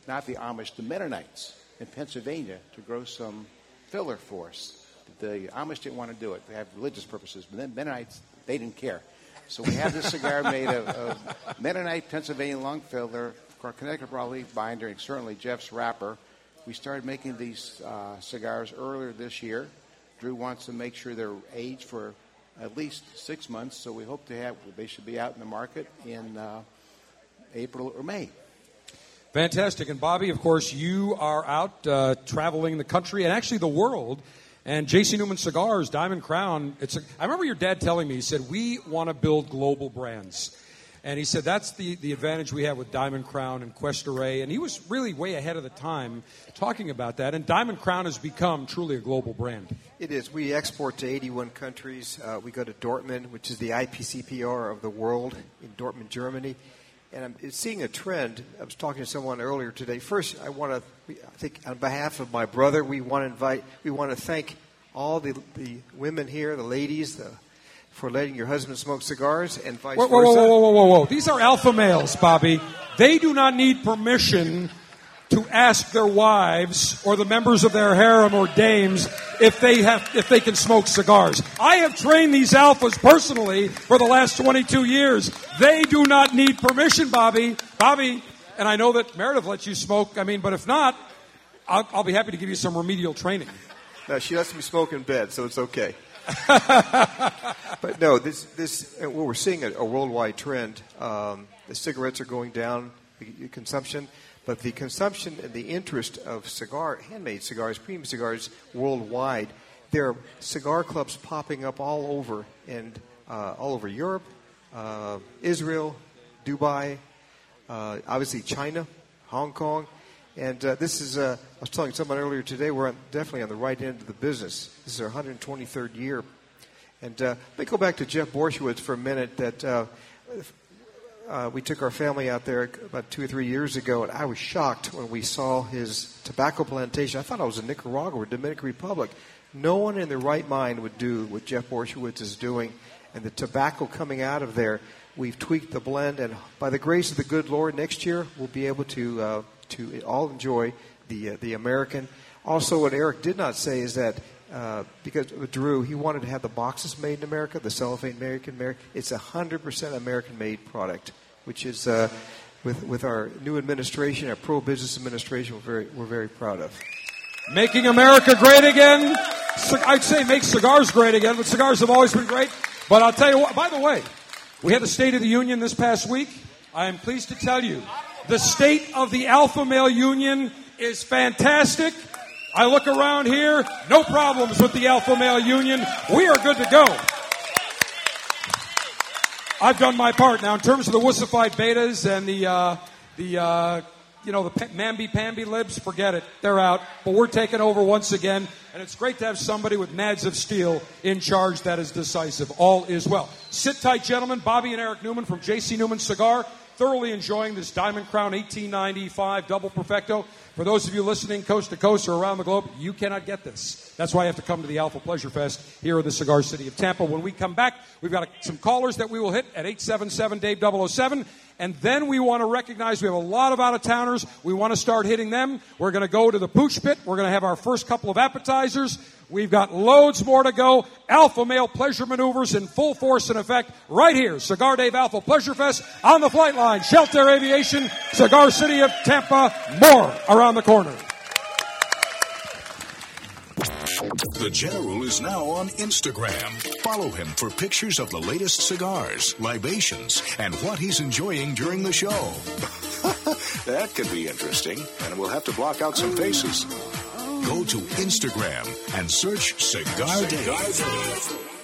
S13: not the Amish, the Mennonites in Pennsylvania to grow some filler for us. The Amish didn't want to do it; they have religious purposes, but then Mennonites they didn't care. So we have this cigar made of, of Mennonite Pennsylvania long filler, Connecticut broadleaf binder, and certainly Jeff's wrapper. We started making these uh, cigars earlier this year. Drew wants to make sure they're aged for at least six months, so we hope to have they should be out in the market in uh, April or May.
S2: Fantastic. And Bobby, of course, you are out uh, traveling the country and actually the world. And J.C. Newman Cigars, Diamond Crown. It's a, I remember your dad telling me, he said, we want to build global brands. And he said that's the, the advantage we have with Diamond Crown and Cuesta-Rey. And he was really way ahead of the time talking about that. And Diamond Crown has become truly a global brand.
S14: It is. We export to 81 countries. Uh, we go to Dortmund, which is the IPCPR of the world, in Dortmund, Germany. And I'm seeing a trend. I was talking to someone earlier today. First, I want to, I think, on behalf of my brother, we want to invite, we want to thank all the, the women here, the ladies, the, for letting your husband smoke cigars and vice
S2: Whoa, whoa,
S14: versa.
S2: whoa, whoa, whoa, whoa, whoa. These are alpha males, Bobby. They do not need permission to ask their wives or the members of their harem or dames if they have if they can smoke cigars. I have trained these alphas personally for the last 22 years. They do not need permission, Bobby. Bobby, and I know that Meredith lets you smoke. I mean, but if not, I'll, I'll be happy to give you some remedial training.
S14: No, she lets me smoke in bed, so it's okay. but no, this this uh, well, we're seeing a, a worldwide trend. Um, the cigarettes are going down, the, consumption, but the consumption and the interest of cigar, handmade cigars, premium cigars worldwide. There are cigar clubs popping up all over and uh, all over Europe, uh, Israel, Dubai, uh, obviously China, Hong Kong. And uh, this is, uh, I was telling someone earlier today, we're on, definitely on the right end of the business. This is our 123rd year. And uh, let me go back to Jeff Borysiewicz for a minute. That uh, uh, we took our family out there about two or three years ago, and I was shocked when we saw his tobacco plantation. I thought I was in Nicaragua or Dominican Republic. No one in their right mind would do what Jeff Borysiewicz is doing, and the tobacco coming out of there. We've tweaked the blend, and by the grace of the good Lord, next year we'll be able to uh, to all enjoy the uh, the American. Also, what Eric did not say is that uh, because Drew, he wanted to have the boxes made in America, the cellophane American. It's a hundred percent American made product, which is uh, with, with our new administration, our pro business administration, we're very, we're very proud of.
S2: Making America great again. I'd say make cigars great again, but cigars have always been great. But I'll tell you what, by the way, we had the State of the Union this past week. I am pleased to tell you the state of the Alpha Male Union is fantastic. I look around here, no problems with the Alpha Male Union. We are good to go. I've done my part. Now, in terms of the wussified betas and the, uh, the, uh, you know, the pa- mamby-pamby libs, forget it. They're out. But we're taking over once again. And it's great to have somebody with nads of steel in charge that is decisive. All is well. Sit tight, gentlemen. Bobby and Eric Newman from J.C. Newman Cigar. Thoroughly enjoying this Diamond Crown 1895 Double Perfecto. For those of you listening coast to coast or around the globe, you cannot get this. That's why you have to come to the Alpha Pleasure Fest here in the Cigar City of Tampa. When we come back, we've got some callers that we will hit at 877 Dave 007. And then we want to recognize we have a lot of out of towners. We want to start hitting them. We're going to go to the Pooch Pit. We're going to have our first couple of appetizers. We've got loads more to go. Alpha male pleasure maneuvers in full force and effect right here. Cigar Dave Alpha Pleasure Fest on the flight line. Sheltair Aviation, Cigar City of Tampa. More around the corner.
S10: The General is now on Instagram. Follow him for pictures of the latest cigars, libations, and what he's enjoying during the show. that could be interesting, and we'll have to block out some faces. Go to Instagram and search Cigar Dave.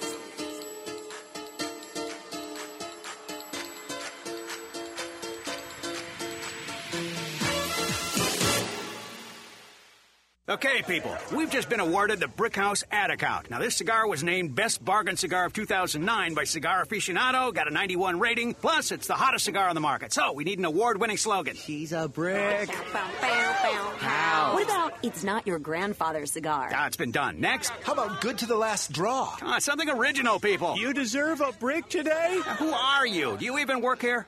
S17: Okay, people, we've just been awarded the Brickhouse ad account. Now, this cigar was named Best Bargain Cigar of 2009 by Cigar Aficionado, got a 91 rating, plus it's the hottest cigar on the market. So, we need an award winning slogan. He's a brick. How?
S18: What about it's not your grandfather's cigar?
S17: Ah, it's been done. Next. How about good to the last draw? Ah, something original, people. You deserve a brick today? Who are you? Do you even work here?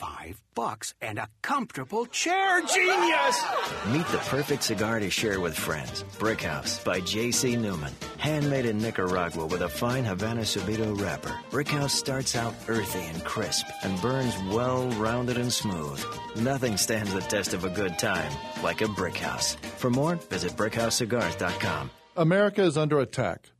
S17: Five bucks and a comfortable chair. Genius!
S19: Meet the perfect cigar to share with friends. Brickhouse by J.C. Newman. Handmade in Nicaragua with a fine Havana Subido wrapper. Brickhouse starts out earthy and crisp and burns well rounded and smooth. Nothing stands the test of a good time like a Brickhouse. For more, visit brickhousecigars.com.
S20: America is under attack.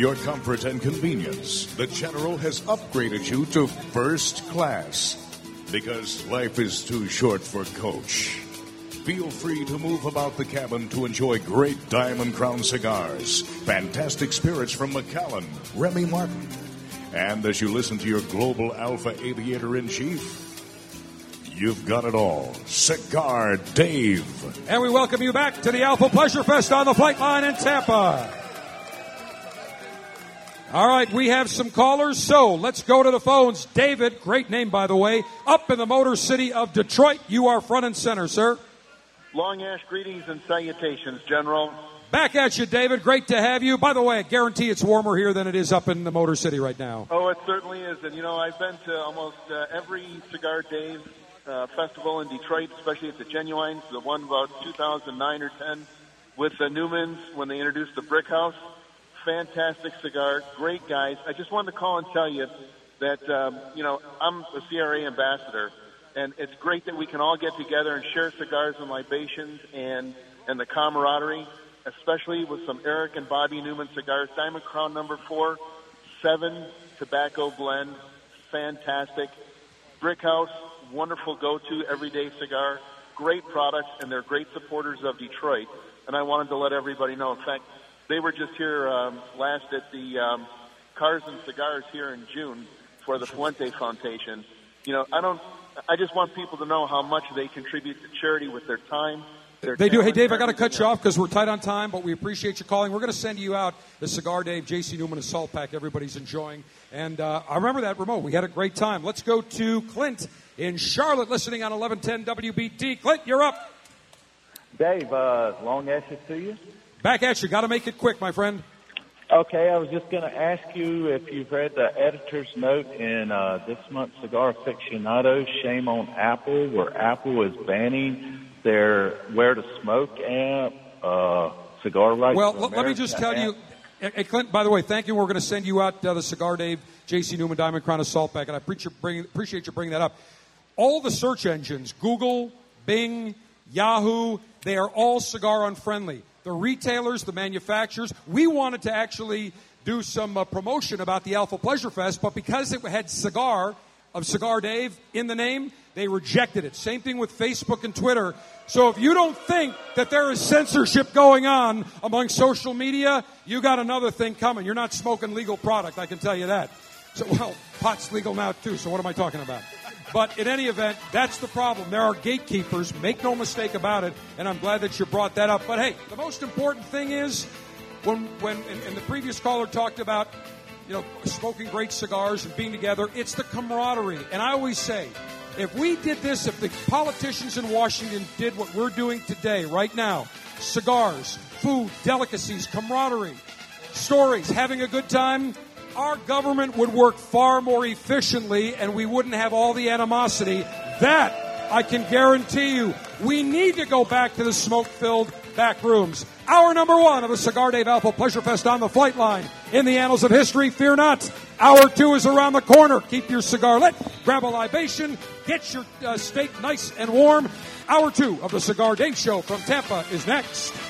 S1: your comfort and convenience, the General has upgraded you to first class. Because life is too short for coach. Feel free to move about the cabin to enjoy great Diamond Crown cigars, fantastic spirits from Macallan, Remy Martin. And as you listen to your global alpha aviator in chief, you've got it all. Cigar Dave.
S2: And we welcome you back to the Alpha Pleasure Fest on the flight line in Tampa. All right, we have some callers, so let's go to the phones. David, great name by the way, up in the Motor City of Detroit. You are front and center, sir.
S21: Long Ash greetings and salutations, General.
S2: Back at you, David. Great to have you. By the way, I guarantee it's warmer here than it is up in the Motor City right now.
S21: Oh, it certainly is. And, you know, I've been to almost uh, every Cigar Dave uh, festival in Detroit, especially at the Genuines, the one about 2009 or 10 with the Newmans when they introduced the Brick House. Fantastic cigar, great guys. I just wanted to call and tell you that um, you know I'm a CRA ambassador, and it's great that we can all get together and share cigars and libations and and the camaraderie, especially with some Eric and Bobby Newman cigars. Diamond Crown number four, seven tobacco blend, fantastic. Brick House, wonderful go-to everyday cigar, great products, and they're great supporters of Detroit. And I wanted to let everybody know. In fact, they were just here um, last at the um, Cars and Cigars here in June for the Fuente Foundation. You know, I don't. I just want people to know how much they contribute to charity with their time. Their
S2: They do. Hey, Dave, I got to cut
S21: everything
S2: you off because we're tight on time, but we appreciate you calling. We're going to send you out the Cigar Dave, JC Newman, and Salt Pack. Everybody's enjoying. And uh, I remember that remote. We had a great time. Let's go to Clint in Charlotte, listening on 1110 WBT. Clint, you're up.
S22: Dave, uh, long ashes to you.
S2: Back at you. Got to make it quick, my friend.
S22: Okay, I was just going to ask you if you've read the editor's note in uh, this month's Cigar Aficionado, Shame on Apple, where Apple is banning their Where to Smoke app, uh, Cigar Rights
S2: Well,
S22: for
S2: let, me just tell
S22: America
S2: you, hey, Clint. By the way, thank you. We're going to send you out uh, the Cigar Dave, J.C. Newman, Diamond Crown, Assault Pack, and I appreciate you bringing, appreciate you bringing that up. All the search engines, Google, Bing, Yahoo, they are all cigar unfriendly. The retailers, the manufacturers. We wanted to actually do some uh, promotion about the Alpha Pleasure Fest, but because it had cigar of Cigar Dave in the name, they rejected it. Same thing with Facebook and Twitter. So if you don't think that there is censorship going on among social media, you got another thing coming. You're not smoking legal product, I can tell you that. So, well, pot's legal now too, so what am I talking about? But in any event, that's the problem. There are gatekeepers, make no mistake about it, and I'm glad that you brought that up. But hey, the most important thing is when, when and, and the previous caller talked about, you know, smoking great cigars and being together, it's the camaraderie. And I always say, if we did this, if the politicians in Washington did what we're doing today, right now, cigars, food, delicacies, camaraderie, stories, having a good time, our government would work far more efficiently and we wouldn't have all the animosity. That I can guarantee you. We need to go back to the smoke filled back rooms. Hour number one of the Cigar Dave Alpha Pleasure Fest on the flight line. In the annals of history, fear not. Hour two is around the corner. Keep your cigar lit, grab a libation, get your uh, steak nice and warm. Hour two of the Cigar Dave Show from Tampa is next.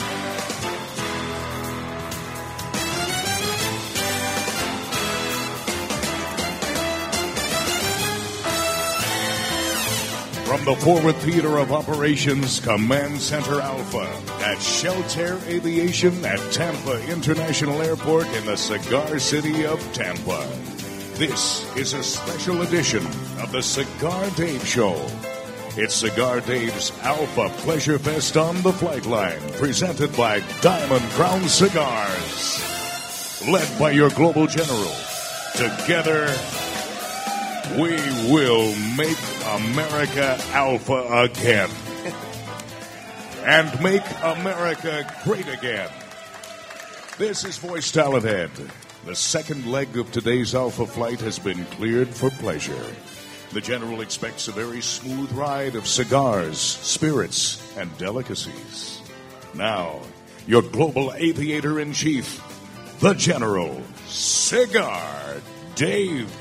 S1: From the forward theater of operations, Command Center Alpha at Sheltair Aviation at Tampa International Airport in the cigar city of Tampa. This is a special edition of the Cigar Dave Show. It's Cigar Dave's Alpha Pleasure Fest on the flight line, presented by Diamond Crown Cigars. Led by your global general. Together, we will make America alpha again. and make America great again. This is Voice Talent Head. The second leg of today's alpha flight has been cleared for pleasure. The General expects a very smooth ride of cigars, spirits, and delicacies. Now, your global aviator in chief, the General, Cigar Dave.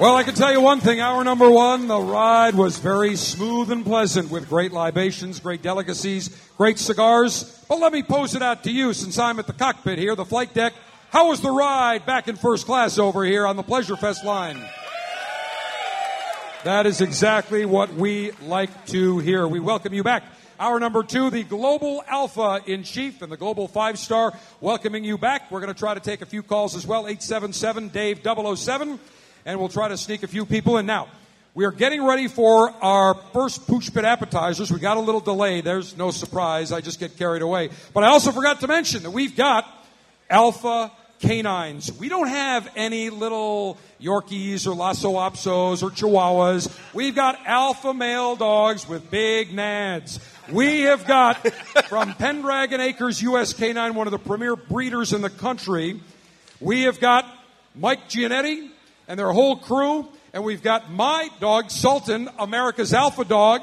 S2: Well, I can tell you one thing. Hour number one, the ride was very smooth and pleasant with great libations, great delicacies, great cigars. But let me pose it out to you since I'm at the cockpit here, the flight deck. How was the ride back in first class over here on the Pleasure Fest line? That is exactly what we like to hear. We welcome you back. Hour number two, the Global Alpha in Chief and the Global Five Star welcoming you back. We're going to try to take a few calls as well. 877 Dave 007 and we'll try to sneak a few people in. Now, We are getting ready for our first Pooch Pit appetizers. We got a little delay. There's no surprise. I just get carried away. But I also forgot to mention that we've got alpha canines. We don't have any little Yorkies or Lhasa Apsos or Chihuahuas. We've got alpha male dogs with big nads. We have got from Pendragon Acres US Canine, one of the premier breeders in the country. We have got Mike Gianetti and their whole crew, and we've got my dog Sultan, America's alpha dog,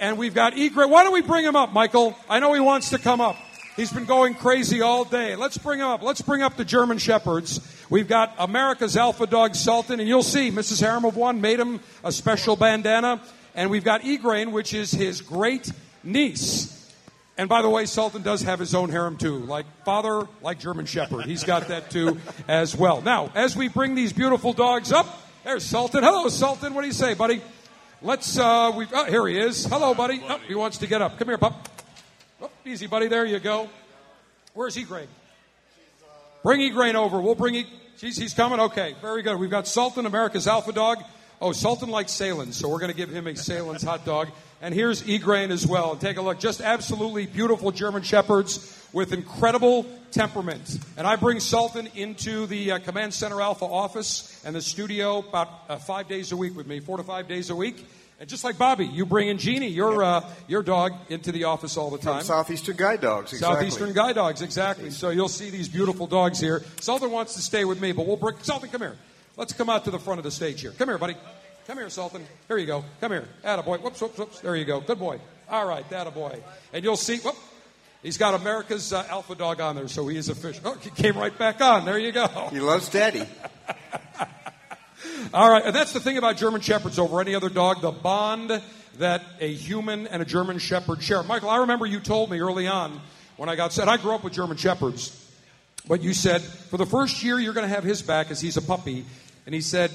S2: and we've got Egre. Why don't we bring him up, Michael? I know he wants to come up. He's been going crazy all day. Let's bring him up. Let's bring up the German Shepherds. We've got America's alpha dog Sultan, and you'll see Mrs. Harem of One made him a special bandana, and we've got Egrain, which is his great niece. And by the way, Sultan does have his own harem too, like father, like German Shepherd. He's got that too as well. Now, as we bring these beautiful dogs up, there's Sultan. Hello, Sultan. What do you say, buddy? Let's. Uh, we. Oh, here he is. Hello, buddy. Oh, he wants to get up. Come here, pup. Oh, easy, buddy. There you go. Where's Egrain? Bring Egrain over. We'll bring. E- he's coming. Okay, very good. We've got Sultan, America's alpha dog. Oh, Sultan likes Sahlen's, so we're going to give him a Sahlen's hot dog. And here's Egrain as well. Take a look. Just absolutely beautiful German Shepherds with incredible temperament. And I bring Sultan into the uh, Command Center Alpha office and the studio about uh, five days a week with me, four to five days a week. And just like Bobby, you bring in Jeannie, your uh, your dog, into the office all the time.
S14: From Southeastern Guide Dogs, exactly.
S2: Southeastern Guide Dogs, exactly. So you'll see these beautiful dogs here. Sultan wants to stay with me, but we'll bring Sultan. Come here. Let's come out to the front of the stage here. Come here, buddy. Come here, Sultan. Here you go. Come here. Attaboy. Whoops, whoops, whoops. There you go. Good boy. All right, attaboy. And you'll see, whoop, he's got America's uh, alpha dog on there, so he is official. Oh, he came right back on. There you go.
S14: He loves Daddy.
S2: All right, and that's the thing about German Shepherds over any other dog, the bond that a human and a German Shepherd share. Michael, I remember you told me early on when I got set, I grew up with German Shepherds, but you said for the first year you're going to have his back as he's a puppy. And he said,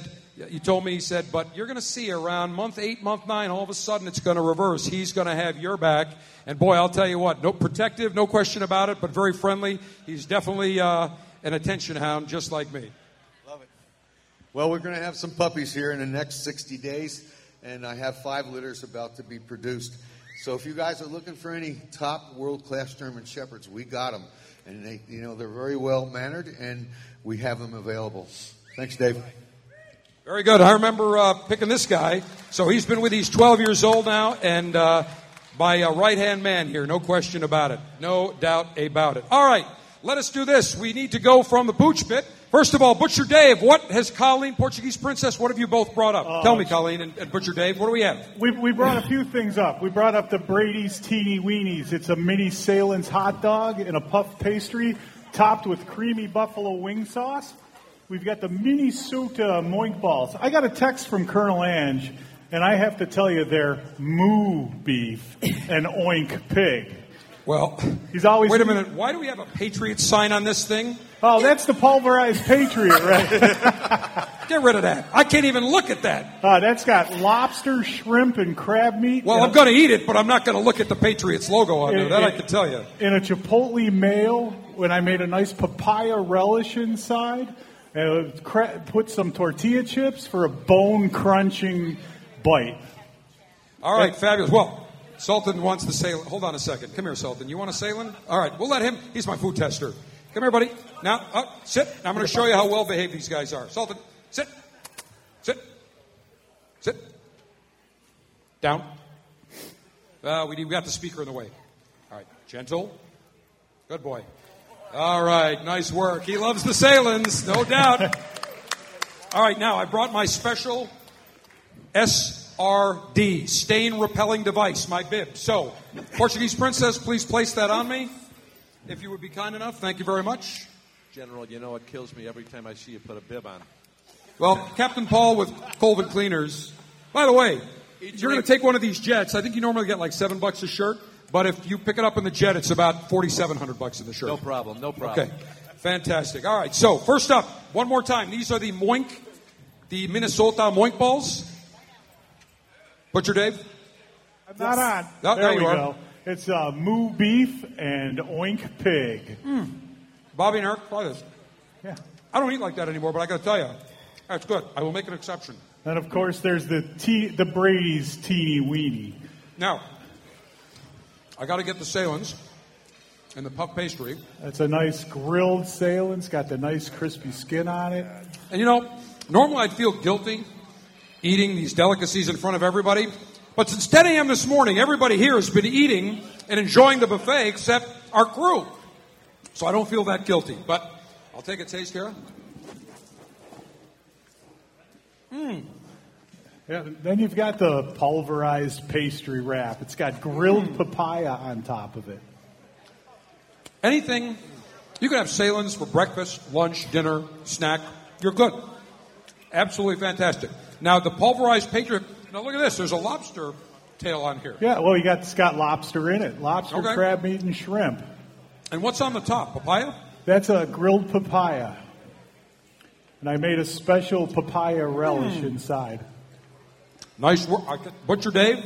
S2: you told me, he said, but you're going to see around month eight, month nine, all of a sudden it's going to reverse. He's going to have your back. And boy, I'll tell you what, no protective, no question about it, but very friendly. He's definitely uh, an attention hound, just like me. Love it.
S23: Well, we're going to have some puppies here in the next 60 days, and I have five litters about to be produced. So if you guys are looking for any top world-class German Shepherds, we got them, and they, you know, they're very well mannered, and we have them available. Thanks, Dave.
S2: Very good. I remember uh, picking this guy. So he's been with, he's 12 years old now, and uh, my uh, right hand man here, no question about it. No doubt about it. All right, let us do this. We need to go from the pooch pit. First of all, Butcher Dave, what has Colleen, Portuguese Princess, what have you both brought up?
S8: Uh,
S2: Tell me, Colleen and, and Butcher Dave, what do we have?
S8: We, we brought a few things up. We brought up the Brady's Teeny Weenies. It's a mini Sahlen's hot dog and a puff pastry topped with creamy buffalo wing sauce. We've got the mini Suta moink balls. I got a text from Colonel Ange, and I have to tell you they're moo beef and oink pig.
S2: Well,
S8: he's always.
S2: Wait a minute. Why do we have a Patriot sign on this thing?
S8: Oh, that's the pulverized Patriot, right?
S2: Get rid of that. I can't even look at that.
S8: Uh, that's got lobster, shrimp, and crab meat.
S2: Well, I'm going to eat it, but I'm not going to look at the Patriots logo on there.
S8: in-
S2: That I can tell you.
S8: In a chipotle mayo, when I made a nice papaya relish inside, put some tortilla chips for a bone crunching bite.
S2: All right, fabulous. Well, Sultan wants to say. Hold on a second. Come here, Sultan. You want a Sahlen? All right, we'll let him. He's my food tester. Come here, buddy. Now, up, sit. I'm going to show you how well behaved these guys are. Sultan, sit. Sit. Sit. Down. Uh, we, we got the speaker in the way. All right, gentle. Good boy. All right, nice work. He loves the Sahlen's, no doubt. All right, now I brought my special SRD, stain repelling device, my bib. So, Portuguese princess, please place that on me. If you would be kind enough, thank you very much.
S24: General, you know it kills me every time I see you put a bib on.
S2: Well, Captain Paul with Colvin Cleaners. By the way, you're going to take one of these jets. I think you normally get like seven bucks a shirt, but if you pick it up in the jet, it's about forty-seven hundred bucks in the shirt.
S24: No problem, no problem.
S2: Okay, fantastic. All right, so first up, one more time. These are the Moink, the Minnesota Moink balls. Butcher Dave.
S8: I'm not on.
S2: Oh,
S8: there
S2: there
S8: we
S2: you are.
S8: go. It's uh, moo beef and oink pig.
S2: Bobby and Eric, try this.
S8: Yeah.
S2: I don't eat like that anymore, but I got to tell you, That's good. I will make an exception.
S8: And of course, there's the te- the Brady's teeny weeny.
S2: Now, I got to get the Sahlen's and the puff pastry.
S8: That's a nice grilled Sahlen. It's got the nice crispy skin on it.
S2: And you know, normally I'd feel guilty eating these delicacies in front of everybody. But since 10 a.m. this morning, everybody here has been eating and enjoying the buffet except our crew. So I don't feel that guilty. But I'll take a taste here. Mmm.
S8: Yeah, then you've got the pulverized pastry wrap. It's got grilled
S2: Mm.
S8: papaya on top of it.
S2: Anything, you can have Sahlen's for breakfast, lunch, dinner, snack. You're good. Absolutely fantastic. Now, the pulverized pastry, now look at this. There's a lobster tail on here.
S8: Yeah, well, you got it's got lobster in it. Lobster,
S2: Okay.
S8: crab meat, and shrimp.
S2: And what's on the top? Papaya?
S8: That's a grilled papaya. And I made a special papaya relish
S2: Hmm.
S8: inside.
S2: Nice work. Butcher Dave,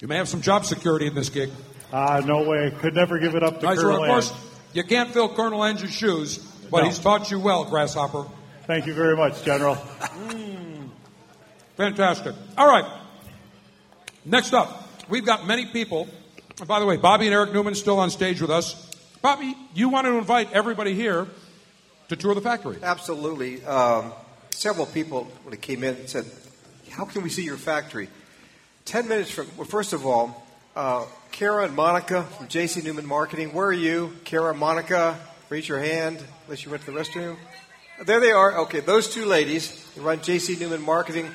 S2: you may have some job security in this gig.
S8: Ah, no way. Could never give it up to
S2: Nice
S8: Colonel
S2: work. Of course, you can't fill Colonel Ange's shoes, but
S8: No.
S2: he's taught you well, Grasshopper.
S8: Thank you very much, General.
S2: Fantastic. All right. Next up, we've got many people. And by the way, Bobby and Eric Newman still on stage with us. Bobby, you want to invite everybody here to tour the factory.
S14: Absolutely. Um, several people, when they came in, said, How can we see your factory? Ten minutes from, well, first of all, uh, Kara and Monica from JC Newman Marketing. Where are you? Kara, Monica, raise your hand, unless you went to the restroom. There they are. Okay, those two ladies run JC Newman Marketing.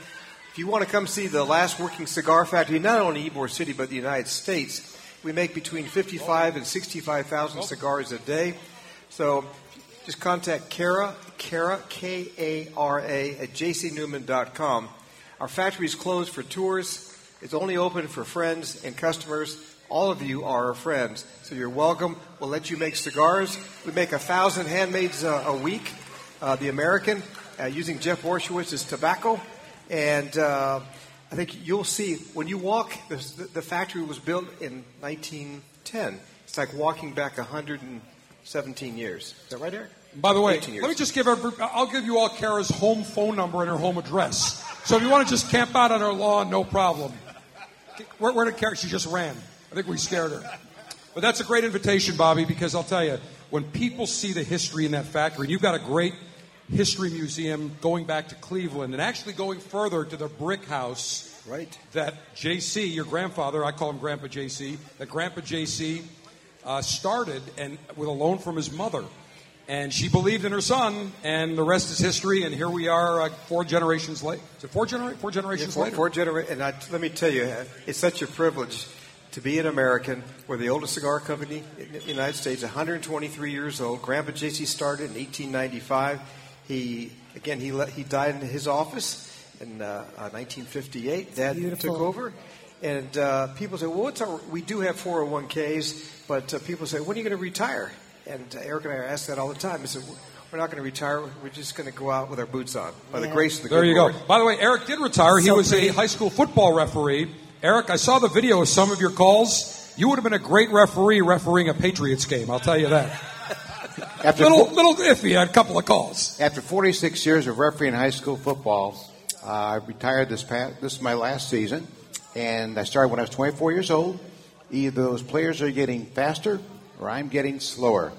S14: If you want to come see the last working cigar factory, not only in Ybor City, but the United States, we make between 55 and 65,000 cigars a day. So just contact Kara, Kara, K A R A, at jcnewman.com. Our factory is closed for tours. It's only open for friends and customers. All of you are our friends, so you're welcome. We'll let you make cigars. We make a thousand handmades uh, a week. Uh, the American, uh, using Jeff Borysiewicz's tobacco. And uh, I think you'll see when you walk, the, the factory was built in 1910. It's like walking back 117 years. Is that right, Eric?
S2: By the way, let me just give every, I'll give you all Kara's home phone number and her home address. So if you want to just camp out on our lawn, no problem. Where, where did Kara? She just ran. I think we scared her. But that's a great invitation, Bobby, because I'll tell you, when people see the history in that factory, and you've got a great history museum going back to Cleveland and actually going further to the brick house
S14: right.
S2: that JC, your grandfather, I call him Grandpa JC, that Grandpa JC uh, started and with a loan from his mother. And she believed in her son, and the rest is history. And here we are, uh, four generations late. Is it four, genera- four generations
S14: four,
S2: later?
S14: four genera- and I, let me tell you, it's such a privilege to be an American. We're the oldest cigar company in the United States, 123 years old. Grandpa JC started in 1895. He again he let, he died in his office in uh, uh, 1958. Dad
S25: Beautiful.
S14: took over, and uh, people say, "Well, what's our?" We do have 401ks, but uh, people say, "When are you going to retire?" And uh, Eric and I are asked that all the time. I said, "We're not going to retire. We're just going to go out with our boots on by the grace of the
S2: There
S14: good
S2: you
S14: Lord."
S2: go. By the way, Eric did retire. he was
S14: pretty.
S2: a high school football referee. Eric, I saw the video of some of your calls. You would have been a great referee refereeing a Patriots game. I'll tell you that.
S13: After
S2: little,
S13: fo-
S2: little iffy on a couple of calls.
S13: After 46 years of refereeing high school football, uh, I retired this past, this is my last season, and I started when I was 24 years old. Either those players are getting faster or I'm getting slower.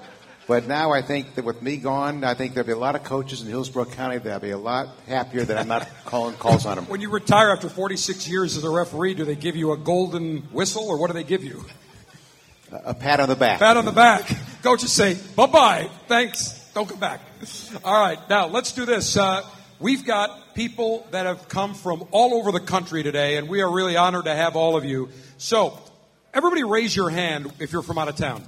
S13: But now I think that with me gone, I think there'll be a lot of coaches in Hillsborough County that'll be a lot happier that I'm not calling calls on them.
S2: When you retire after 46 years as a referee, do they give you a golden whistle or what do they give you?
S13: A pat on the back.
S2: Pat on the back. Coaches say, bye bye. Thanks. Don't come back. All right. Now, let's do this. Uh, we've got people that have come from all over the country today, and we are really honored to have all of you. So, everybody raise your hand if you're from out of town.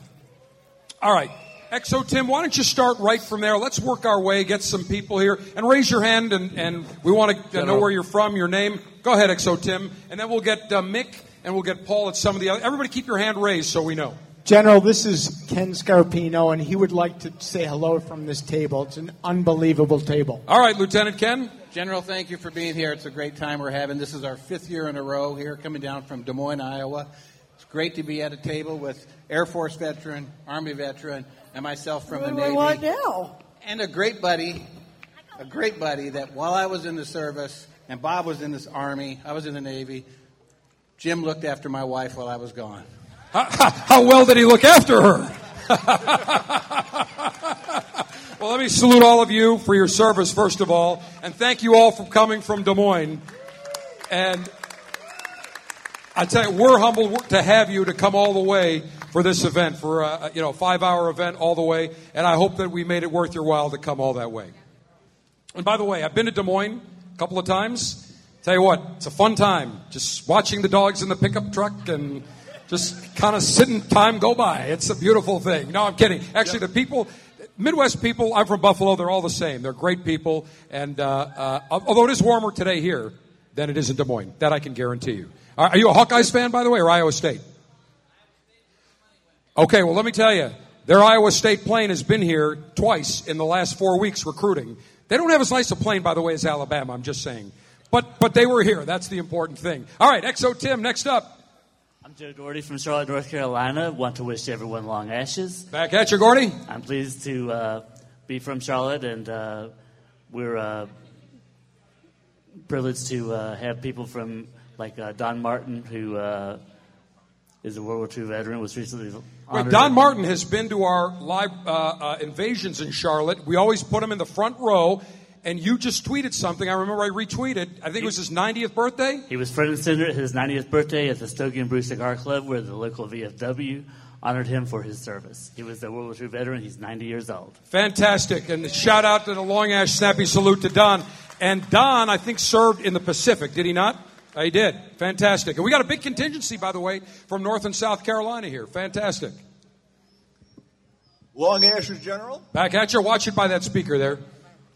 S2: All right. Exo Tim, why don't you start right from there? Let's work our way, get some people here, and raise your hand, and, and we want to know where you're from, your name. Go ahead, Exo Tim, and then we'll get uh, Mick and we'll get Paul at some of the other. Everybody, keep your hand raised so we know.
S25: General, this is Ken Scarpino, and he would like to say hello from this table. It's an unbelievable table.
S2: All right, Lieutenant Ken.
S26: General, thank you for being here. It's a great time we're having. This is our fifth year in a row here, coming down from Des Moines, Iowa. It's great to be at a table with Air Force veteran, Army veteran, and myself from the
S27: What do I
S26: Navy.
S27: want now?
S26: And a great buddy, a great buddy that while I was in the service and Bob was in this army, I was in the Navy. Jim looked after my wife while I was gone.
S2: How, how, how well did he look after her? well, let me salute all of you for your service, first of all, and thank you all for coming from Des Moines. And I tell you, we're humbled to have you to come all the way for this event, for a you know five hour event all the way, and I hope that we made it worth your while to come all that way. And by the way, I've been to Des Moines a couple of times. Tell you what, it's a fun time just watching the dogs in the pickup truck and just kind of sitting time go by. It's a beautiful thing. No, I'm kidding. Actually, the people, Midwest people, I'm from Buffalo, they're all the same. They're great people. And uh, uh, although it is warmer today here than it is in Des Moines, that I can guarantee you. Are, you a Hawkeyes fan, by the way, or Iowa State? Okay, well, let me tell you, their Iowa State plane has been here twice in the last four weeks recruiting. They don't have as nice a plane, by the way, as Alabama, I'm just saying. But, but they were here. That's the important thing. All right, XO Tim, next up.
S27: I'm Joe Doherty from Charlotte, North Carolina. Want to wish everyone long ashes.
S2: Back at you, Gordy.
S27: I'm pleased to uh, be from Charlotte, and uh, we're uh, privileged to uh, have people from like uh, Don Martin, who uh, is a World War II veteran, was recently
S2: Wait. Don Martin has been to our live uh, uh, invasions in Charlotte. We always put him in the front row. And you just tweeted something. I remember I retweeted. I think it was his 90th birthday.
S27: He was front and center at his 90th birthday at the Stogie and Brew Cigar Club, where the local VFW honored him for his service. He was a World War II veteran. He's 90 years old.
S2: Fantastic. And shout out to the Long Ash Snappy Salute to Don. And Don, I think, served in the Pacific, did he not? He did. Fantastic. And we got a big contingency, by the way, from North and South Carolina here. Fantastic.
S28: Long Ashes General,
S2: Back at you. Watch it by that speaker there.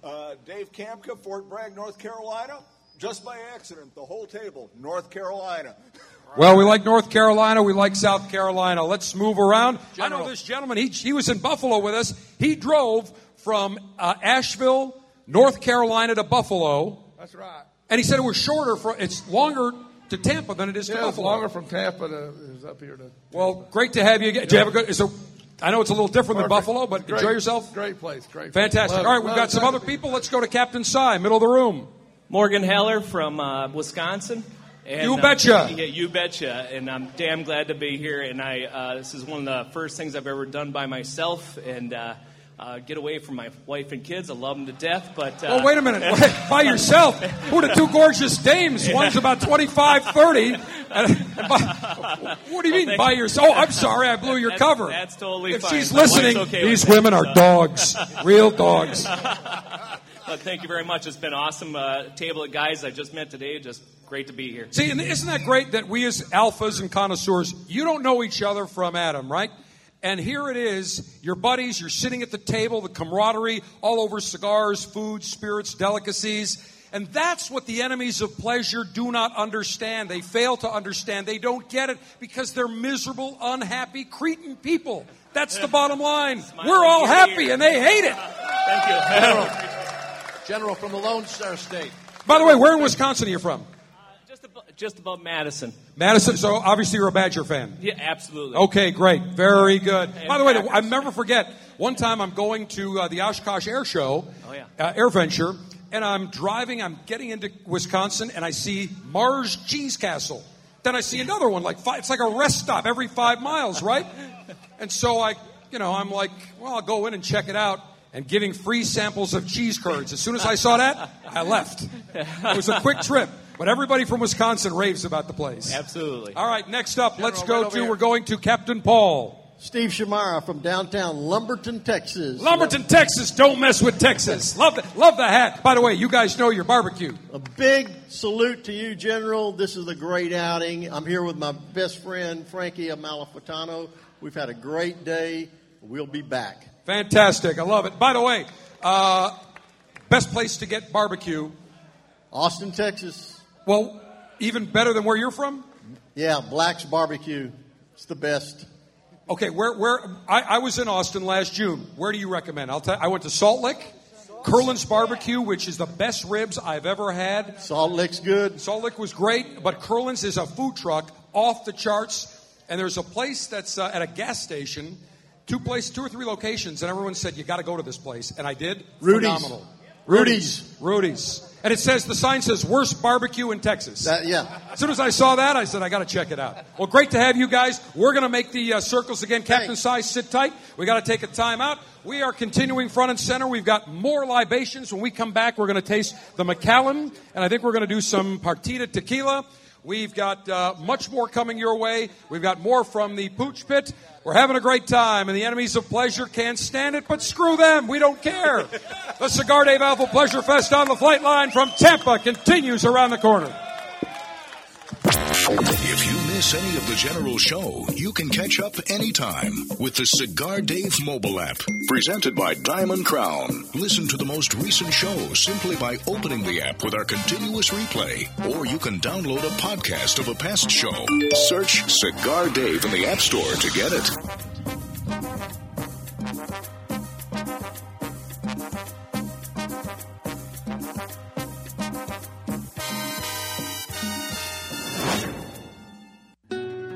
S28: uh, Dave Kamka, Fort Bragg, North Carolina. Just by accident, the whole table, North Carolina.
S2: Well, we like North Carolina. We like South Carolina. Let's move around. I know this gentleman. He, he was in Buffalo with us. He drove from uh, Asheville, North Carolina to Buffalo.
S29: That's right.
S2: And he said it was shorter. For, it's longer to Tampa than it is to
S29: Yeah, it's
S2: Buffalo.
S29: longer from Tampa to is up here to.
S2: Well, great to have you again. Do you have a good? Is there, I know it's a little different than Buffalo, but
S29: Great-
S2: enjoy yourself.
S29: Great place. Great. place.
S2: Fantastic.
S29: Love
S2: All
S29: it,
S2: we've
S29: love
S2: got some other people. Let's go to Captain Cy, middle of the room.
S30: Morgan Heller from uh, Wisconsin. And,
S2: You
S30: uh,
S2: betcha.
S30: yeah, you betcha. And I'm damn glad to be here. And I, uh, this is one of the first things I've ever done by myself. And uh, get away from my wife and kids. I love them to death. But uh,
S2: Oh, wait a minute. Wait, by yourself? Who are the two gorgeous dames? One's about 25, 30. And- and by- what do you mean by yourself? Oh, I'm sorry. I blew your
S30: That's-
S2: cover.
S30: that's totally
S2: If
S30: fine.
S2: she's
S30: My
S2: listening,
S30: okay
S2: these women
S30: that,
S2: are dogs. Real dogs.
S30: But thank you very much. It's been awesome. Uh, table of guys I just met today. Just great to be here.
S2: See, and isn't that great that we as alphas and connoisseurs, you don't know each other from Adam, right? And here it is, your buddies, you're sitting at the table, the camaraderie, all over cigars, food, spirits, delicacies. And that's what the enemies of pleasure do not understand. They fail to understand. They don't get it because they're miserable, unhappy, cretin people. That's the bottom line. We're all happy and they hate it.
S30: Thank you.
S29: General, General from the Lone Star State.
S2: By the way, where in Wisconsin are you from?
S30: Just above, just about Madison.
S2: Madison. So obviously you're a Badger fan.
S30: Yeah, absolutely.
S2: Okay, great. Very good. By the way, I never forget, one time I'm going to uh, the Oshkosh Air Show,
S30: Oh, yeah.
S2: uh, Air Venture, and I'm driving, I'm getting into Wisconsin, and I see Mars Cheese Castle. Then I see another one, like five, it's like a rest stop every five miles, right? And so I, you know, I'm like, well, I'll go in and check it out. And giving free samples of cheese curds. As soon as I saw that, I left. It was a quick trip, but everybody from Wisconsin raves about the place.
S30: Absolutely.
S2: All right, next up, let's go
S31: over
S2: to,
S31: here.
S2: we're going to Captain Paul.
S31: Steve Shamara from downtown Lumberton, Texas.
S2: Lumberton, Texas. Don't mess with Texas. Love the, love the hat. By the way, you guys know your barbecue.
S31: A big salute to you, General. This is a great outing. I'm here with my best friend, Frankie Amalfitano. We've had a great day. We'll be back.
S2: Fantastic. I love it. By the way, uh, best place to get barbecue.
S31: Austin, Texas.
S2: Well, even better than where you're from?
S31: Yeah, Black's Barbecue. It's the best.
S2: Okay, where, where, I, I was in Austin last June. Where do you recommend? I'll tell I went to Salt Lick. Kerlin's Barbecue, which is the best ribs I've ever had.
S31: Salt Lick's good.
S2: Salt Lick was great, but Kerlin's is a food truck off the charts. And there's a place that's uh, at a gas station, two place, two or three locations, and everyone said you got to go to this place, and I did.
S31: Rudy's.
S2: Phenomenal. Rudy's. Rudy's. And it says, the sign says, worst barbecue in Texas.
S31: yeah.
S2: As soon as I saw that, I said, I got to check it out. Well, great to have you guys. We're going to make the uh, circles again. Captain Size, sit tight. We got to take a time out. We are continuing front and center. We've got more libations. When we come back, we're going to taste the Macallan, and I think we're going to do some Partida tequila. We've got uh, much more coming your way. We've got more from the Pooch Pit. We're having a great time, and the enemies of pleasure can't stand it, but screw them. We don't care. the Cigar Dave Alpha Pleasure Fest on the flight line from Tampa continues around the corner.
S10: If you miss any of the general show, you can catch up anytime with the Cigar Dave mobile app. Presented by Diamond Crown. Listen to the most recent show simply by opening the app with our continuous replay. Or you can download a podcast of a past show. Search Cigar Dave in the App Store to get it.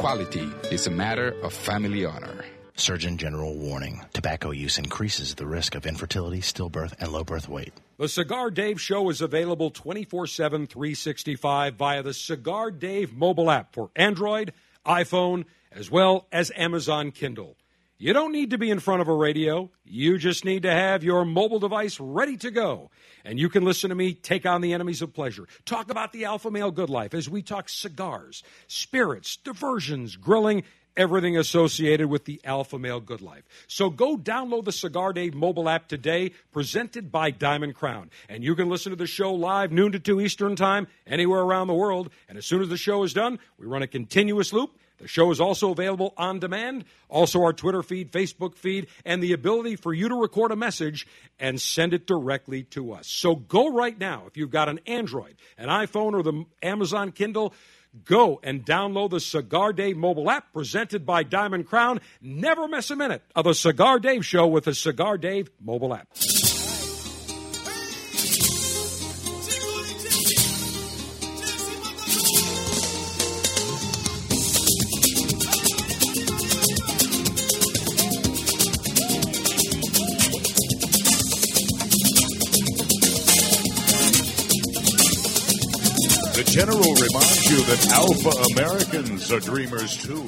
S32: quality is a matter of family honor.
S33: Surgeon General warning tobacco use increases the risk of infertility, stillbirth, and low birth weight.
S2: The Cigar Dave Show is available 24 7, 365 via the Cigar Dave mobile app for Android, iPhone, as well as Amazon Kindle. You don't need to be in front of a radio. You just need to have your mobile device ready to go. And you can listen to me take on the enemies of pleasure. Talk about the alpha male good life as we talk cigars, spirits, diversions, grilling, everything associated with the alpha male good life. So go download the Cigar Dave mobile app today, presented by Diamond Crown. And you can listen to the show live, noon to 2 Eastern Time, anywhere around the world. And as soon as the show is done, we run a continuous loop. The show is also available on demand, also our Twitter feed, Facebook feed, and the ability for you to record a message and send it directly to us. So go right now. If you've got an Android, an iPhone, or the Amazon Kindle, go and download the Cigar Dave mobile app presented by Diamond Crown. Never miss a minute of a Cigar Dave show with the Cigar Dave mobile app.
S1: General reminds you that Alpha Americans are dreamers too.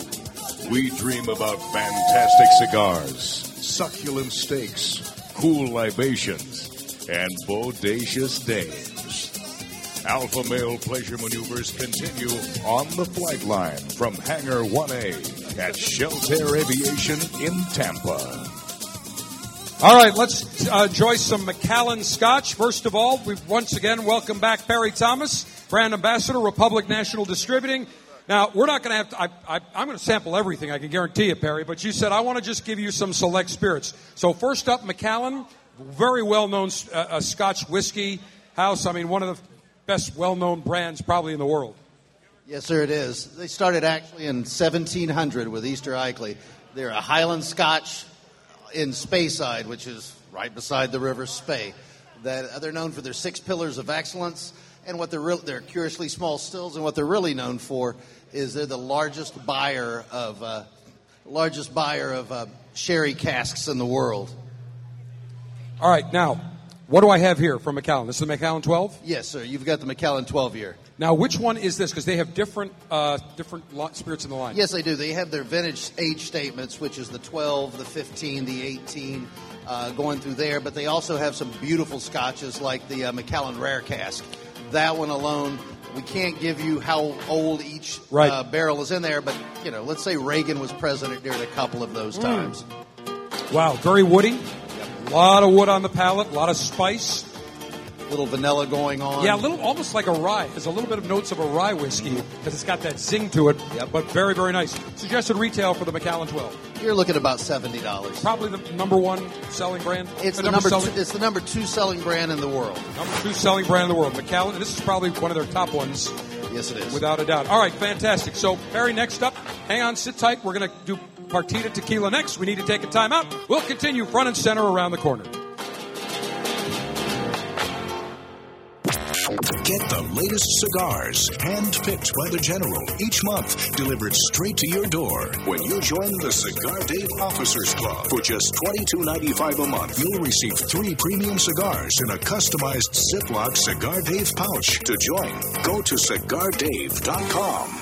S1: We dream about fantastic cigars, succulent steaks, cool libations, and bodacious dames. Alpha male pleasure maneuvers continue on the flight line from Hangar 1A at Sheltair Aviation in Tampa.
S2: All right, let's uh, enjoy some Macallan Scotch. First of all, we once again welcome back Perry Thomas, brand ambassador, Republic National Distributing. Now, we're not going to have to, I, I'm going to sample everything, I can guarantee you, Perry, but you said I want to just give you some select spirits. So, first up, Macallan, very well known uh, uh, Scotch whiskey house. I mean, one of the best well known brands probably in the world.
S34: Yes, sir, it is. They started actually in 1700 with Easter Elchies. They're a Highland Scotch in Speyside, which is right beside the River Spey. That they're known for their six pillars of excellence, and what they're they're curiously small stills, and what they're really known for is they're the largest buyer of uh, largest buyer of uh, sherry casks in the world.
S2: All right, now, what do I have here from Macallan? This is the Macallan 12?
S34: Yes, sir. You've got the Macallan 12 year.
S2: Now, which one is this? Because they have different uh, different lo- spirits in the line.
S34: Yes, they do. They have their vintage age statements, which is the 12, the 15, the 18, uh, going through there. But they also have some beautiful scotches like the uh, Macallan Rare Cask. That one alone. We can't give you how old each
S2: Right.
S34: uh, barrel is in there, but you know, let's say Reagan was president during a couple of those
S2: Mm.
S34: times.
S2: Wow, very woody. A lot of wood on the palate, a lot of spice.
S34: Little vanilla going on.
S2: Yeah, a little, almost like a rye. There's a little bit of notes of a rye whiskey because it's got that zing to it. Yep. But very, very nice. Suggested retail for the Macallan 12.
S34: You're looking at about seventy dollars.
S2: Probably the number one selling brand.
S34: It's
S2: Uh,
S34: the number,
S2: selling,
S34: two, it's the number two selling brand in the world.
S2: number two selling brand in the world. Macallan. This is probably one of their top ones.
S34: Yes, it is.
S2: Without a doubt. All right, fantastic. So, Barry, next up, hang on, sit tight. We're going to do Partida Tequila next. We need to take a time out. We'll continue front and center around the corner.
S10: Get the latest cigars, hand-picked by the General, each month, delivered straight to your door. When you join the Cigar Dave Officers Club for just $22.95 a month, you'll receive three premium cigars in a customized Ziploc Cigar Dave pouch. To join, go to cigardave.com.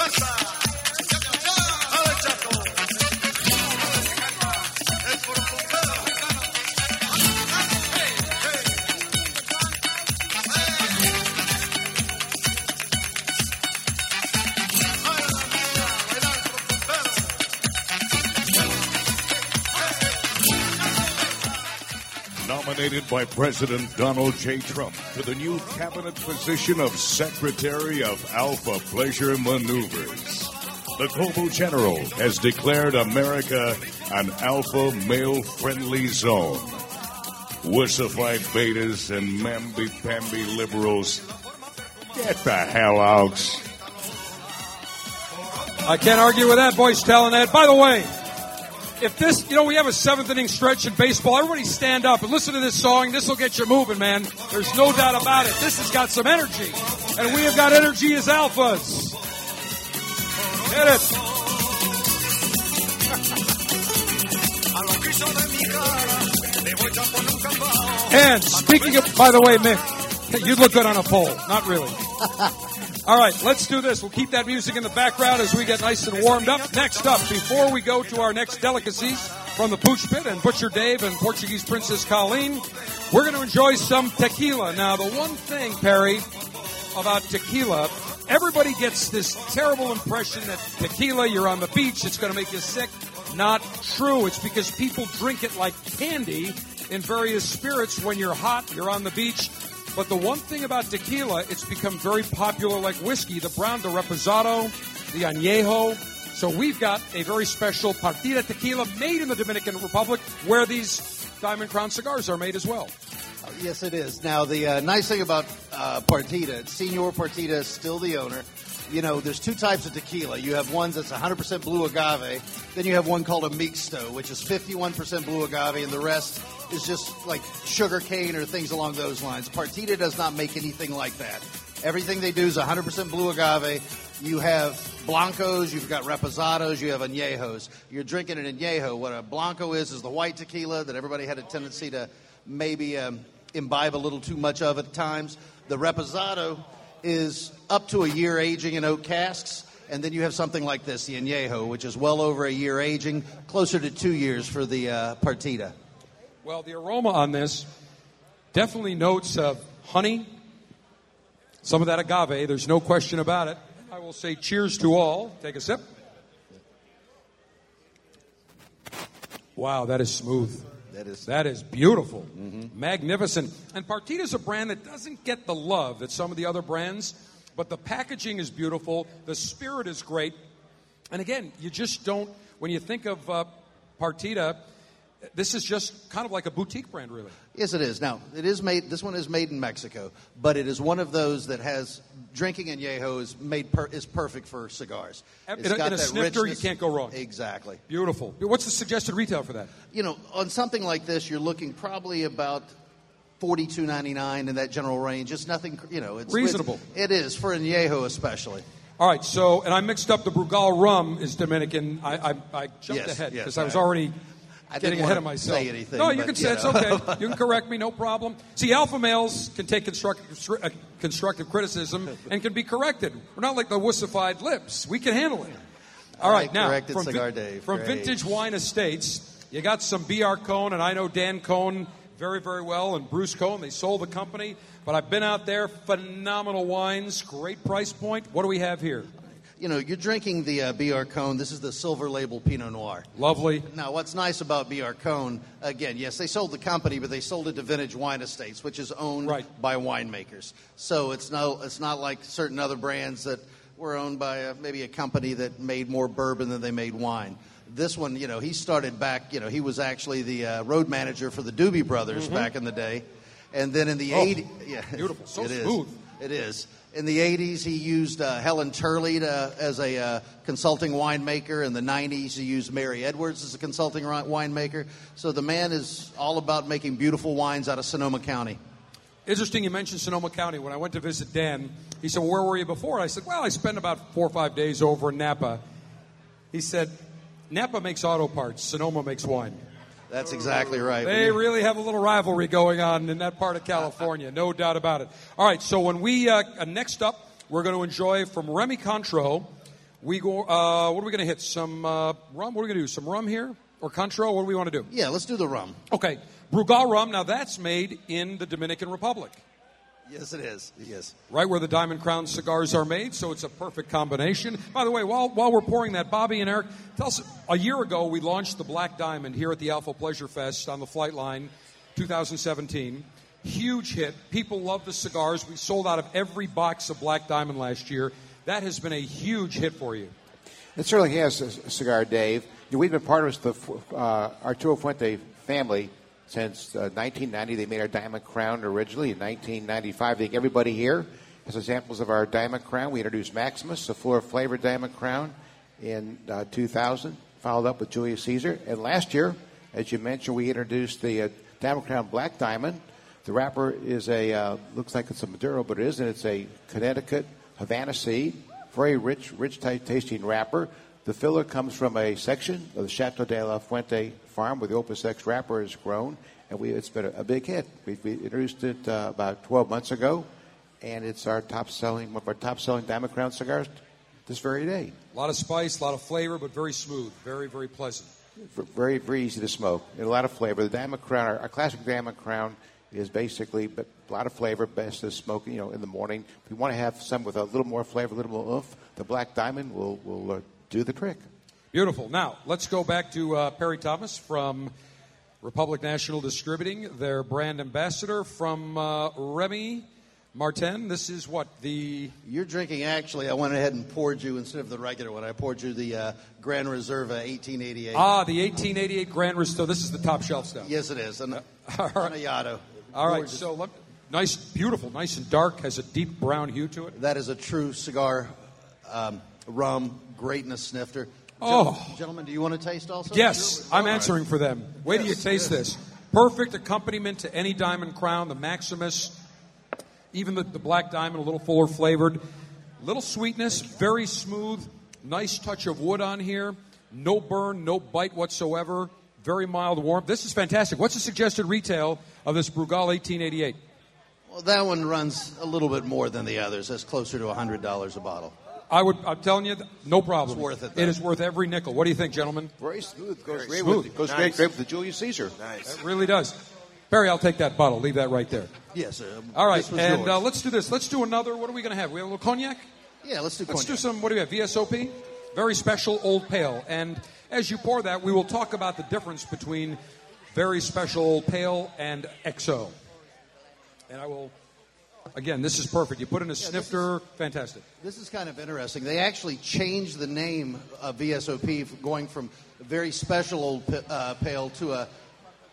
S35: Basta.
S1: Nominated by President Donald J. Trump to the new cabinet position of Secretary of Alpha Pleasure Maneuvers. The Global General has declared America an alpha male friendly zone. Wussified betas and mamby-pamby liberals, get the hell out.
S2: I can't argue with that voice telling that. By the way, if this, you know, we have a seventh inning stretch in baseball. Everybody stand up and listen to this song. This will get you moving, man. There's no doubt about it. This has got some energy. And we have got energy as alphas. Hit it. And speaking of, by the way, Mick, you look good on a pole. Not really. All right, let's do this. We'll keep that music in the background as we get nice and warmed up. Next up, before we go to our next delicacies from the Pooch Pit and Butcher Dave and Portuguese Princess Colleen, we're going to enjoy some tequila. Now, the one thing, Perry, about tequila, everybody gets this terrible impression that tequila, you're on the beach, it's going to make you sick. Not true. It's because people drink it like candy in various spirits when you're hot, you're on the beach. But the one thing about tequila, it's become very popular like whiskey. The brown, the reposado, the añejo. So we've got a very special partida tequila made in the Dominican Republic where these Diamond Crown cigars are made as well.
S34: Yes, it is. Now, the uh, nice thing about uh, Partida, Senor Partida is still the owner. You know, there's two types of tequila. You have ones that's 100% blue agave. Then you have one called a mixto, which is 51% blue agave, and the rest is just like sugar cane or things along those lines. Partida does not make anything like that. Everything they do is 100% blue agave. You have blancos, you've got reposados, you have añejos. You're drinking an añejo. What a blanco is is the white tequila that everybody had a tendency to maybe um, imbibe a little too much of at times. The reposado is up to a year aging in oak casks. And then you have something like this, the añejo, which is well over a year aging, closer to two years for the uh, partida.
S2: Well, the aroma on this definitely notes of honey, some of that agave. There's no question about it. I will say cheers to all. Take a sip. Wow, that is smooth.
S34: That is
S2: that is beautiful, magnificent. And Partida is a brand that doesn't get the love that some of the other brands, but the packaging is beautiful. The spirit is great, and again, you just don't. When you think of uh, Partida, this is just kind of like a boutique brand, really.
S34: Yes, it is. Now, it is made. This one is made in Mexico, but it is one of those that has drinking añejo is made per, is perfect for cigars.
S2: In
S34: It's
S2: a,
S34: got
S2: in a
S34: that
S2: snifter,
S34: richness.
S2: you can't go wrong.
S34: Exactly.
S2: Beautiful. What's the suggested retail for that?
S34: You know, on something like this, you're looking probably about forty-two ninety-nine in that general range. It's nothing. You know, it's
S2: Reasonable.
S34: It is for añejo especially.
S2: All right, so and I mixed up the Brugal rum is Dominican. I I, I jumped
S34: Yes,
S2: ahead
S34: yes,
S2: because I was already
S34: I didn't
S2: getting ahead of myself.
S34: say anything,
S2: no, you
S34: but,
S2: can say it's okay. You can correct me, no problem. See, alpha males can take constructive uh, constructive criticism and can be corrected. We're not like the wussified lips. We can handle it. All right, now from, from Vintage Wine Estates, you got some B.R. Cohn, and I know Dan Cohn very, very well, and Bruce Cohn. They sold the company, but I've been out there. Phenomenal wines, great price point. What do we have here?
S34: You know, you're drinking the uh, BR Cohn. This is the silver label Pinot Noir.
S2: Lovely.
S34: Now, what's nice about BR Cohn, again, yes, they sold the company, but they sold it to Vintage Wine Estates, which is owned by winemakers. So it's no, it's not like certain other brands that were owned by a, maybe a company that made more bourbon than they made wine. This one, you know, he started back. You know, he was actually the uh, road manager for the Doobie Brothers
S2: Mhm.
S34: back in the day, and then in the
S2: Oh,
S34: 80s, yeah,
S2: beautiful. So
S34: it is.
S2: smooth.
S34: It is. In the 80s, he used uh, Helen Turley to, as a uh, consulting winemaker. In the 90s, he used Merry Edwards as a consulting winemaker. So the man is all about making beautiful wines out of Sonoma County.
S2: Interesting you mentioned Sonoma County. When I went to visit Dan, he said, well, Where were you before? I said, Well, I spent about four or five days over in Napa. He said, Napa makes auto parts, Sonoma makes wine.
S34: That's exactly right.
S2: They really have a little rivalry going on in that part of California, no doubt about it. All right, so when we uh, uh, next up, we're going to enjoy from Remy Cointreau. We go. Uh, what are we going to hit? Some uh, rum. What are we going to do? Some rum here or Cointreau? What do we want to do?
S34: Yeah, let's do the rum.
S2: Okay, Brugal rum. Now that's made in the Dominican Republic.
S34: Yes, it is. Yes.
S2: right where the Diamond Crown cigars are made, so it's a perfect combination. By the way, while, while we're pouring that, Bobby and Eric, tell us, a year ago we launched the Black Diamond here at the Alpha Pleasure Fest on the Flight Line 2017. Huge hit. People love the cigars. We sold out of every box of Black Diamond last year. That has been a huge hit for you.
S13: It certainly has, uh, Cigar Dave. We've been partners with the uh, Arturo Fuente family since uh, 1990. They made our Diamond Crown originally in 1995. I think everybody here has examples of our Diamond Crown. We introduced Maximus, a floor flavored Diamond Crown, in uh, 2000, followed up with Julius Caesar. And last year, as you mentioned, we introduced the uh, Diamond Crown Black Diamond. The wrapper is a, uh, looks like it's a Maduro, but it isn't. It's a Connecticut Havana seed, very rich, rich t- tasting wrapper. The filler comes from a section of the Chateau de la Fuente farm where the Opus X wrapper is grown, and we, it's been a, a big hit. We, we introduced it uh, about 12 months ago, and it's our top selling, one of our top selling Diamond Crown cigars this very day.
S2: A lot of spice, a lot of flavor, but very smooth, very, very pleasant.
S13: Very, very easy to smoke, and a lot of flavor. The Diamond Crown, our, our classic Diamond Crown, is basically but a lot of flavor, best to smoke, you know, in the morning. If you want to have some with a little more flavor, a little more oomph, the Black Diamond will will uh, do the trick.
S2: Beautiful. Now, let's go back to uh, Perry Thomas from Republic National Distributing, their brand ambassador from uh, Remy Martin. This is what the.
S34: You're drinking, actually, I went ahead and poured you, instead of the regular one, I poured you the uh, Grand Reserva 1888.
S2: Ah, the 1888 Grand Resto. This is the top shelf stuff.
S34: Yes, it is. An,
S2: All right.
S34: Anayado.
S2: All right, so let, nice, beautiful, nice and dark, has a deep brown hue to it.
S34: That is a true cigar um, rum, greatness snifter.
S2: Oh.
S34: Gen- Gentlemen, do you want to taste also?
S2: Yes, I'm answering for them. Wait till you taste
S34: yes.
S2: this. Perfect accompaniment to any Diamond Crown, the Maximus, even the, the Black Diamond, a little fuller flavored. Little sweetness, very smooth, nice touch of wood on here. No burn, no bite whatsoever. Very mild warmth. This is fantastic. What's the suggested retail of this Brugal 1888?
S34: Well, that one runs a little bit more than the others. That's closer to $100 a bottle.
S2: I would. I'm telling you, no problem.
S34: It's worth it,
S2: It
S34: though.
S2: is worth every nickel. What do you think, gentlemen?
S13: Very smooth. Goes
S2: Very
S13: great
S2: smooth.
S13: with goes
S2: Nice.
S13: great, great with the Julius Caesar.
S2: Nice. It really does. Barry, I'll take that bottle. Leave that right there.
S34: Yes, sir.
S2: All right,
S34: This was
S2: and
S34: yours.
S2: uh, let's do this. Let's do another. What are we going to have? We have a little cognac.
S34: Yeah, let's do
S2: Let's
S34: cognac.
S2: do some. What do we have? VSOP, very special old pale. And as you pour that, we will talk about the difference between very special old pale and XO. And I will. Again, this is perfect. You put in a snifter, fantastic.
S34: This is kind of interesting. They actually changed the name of VSOP, from going from a very special old p- uh, pale to a,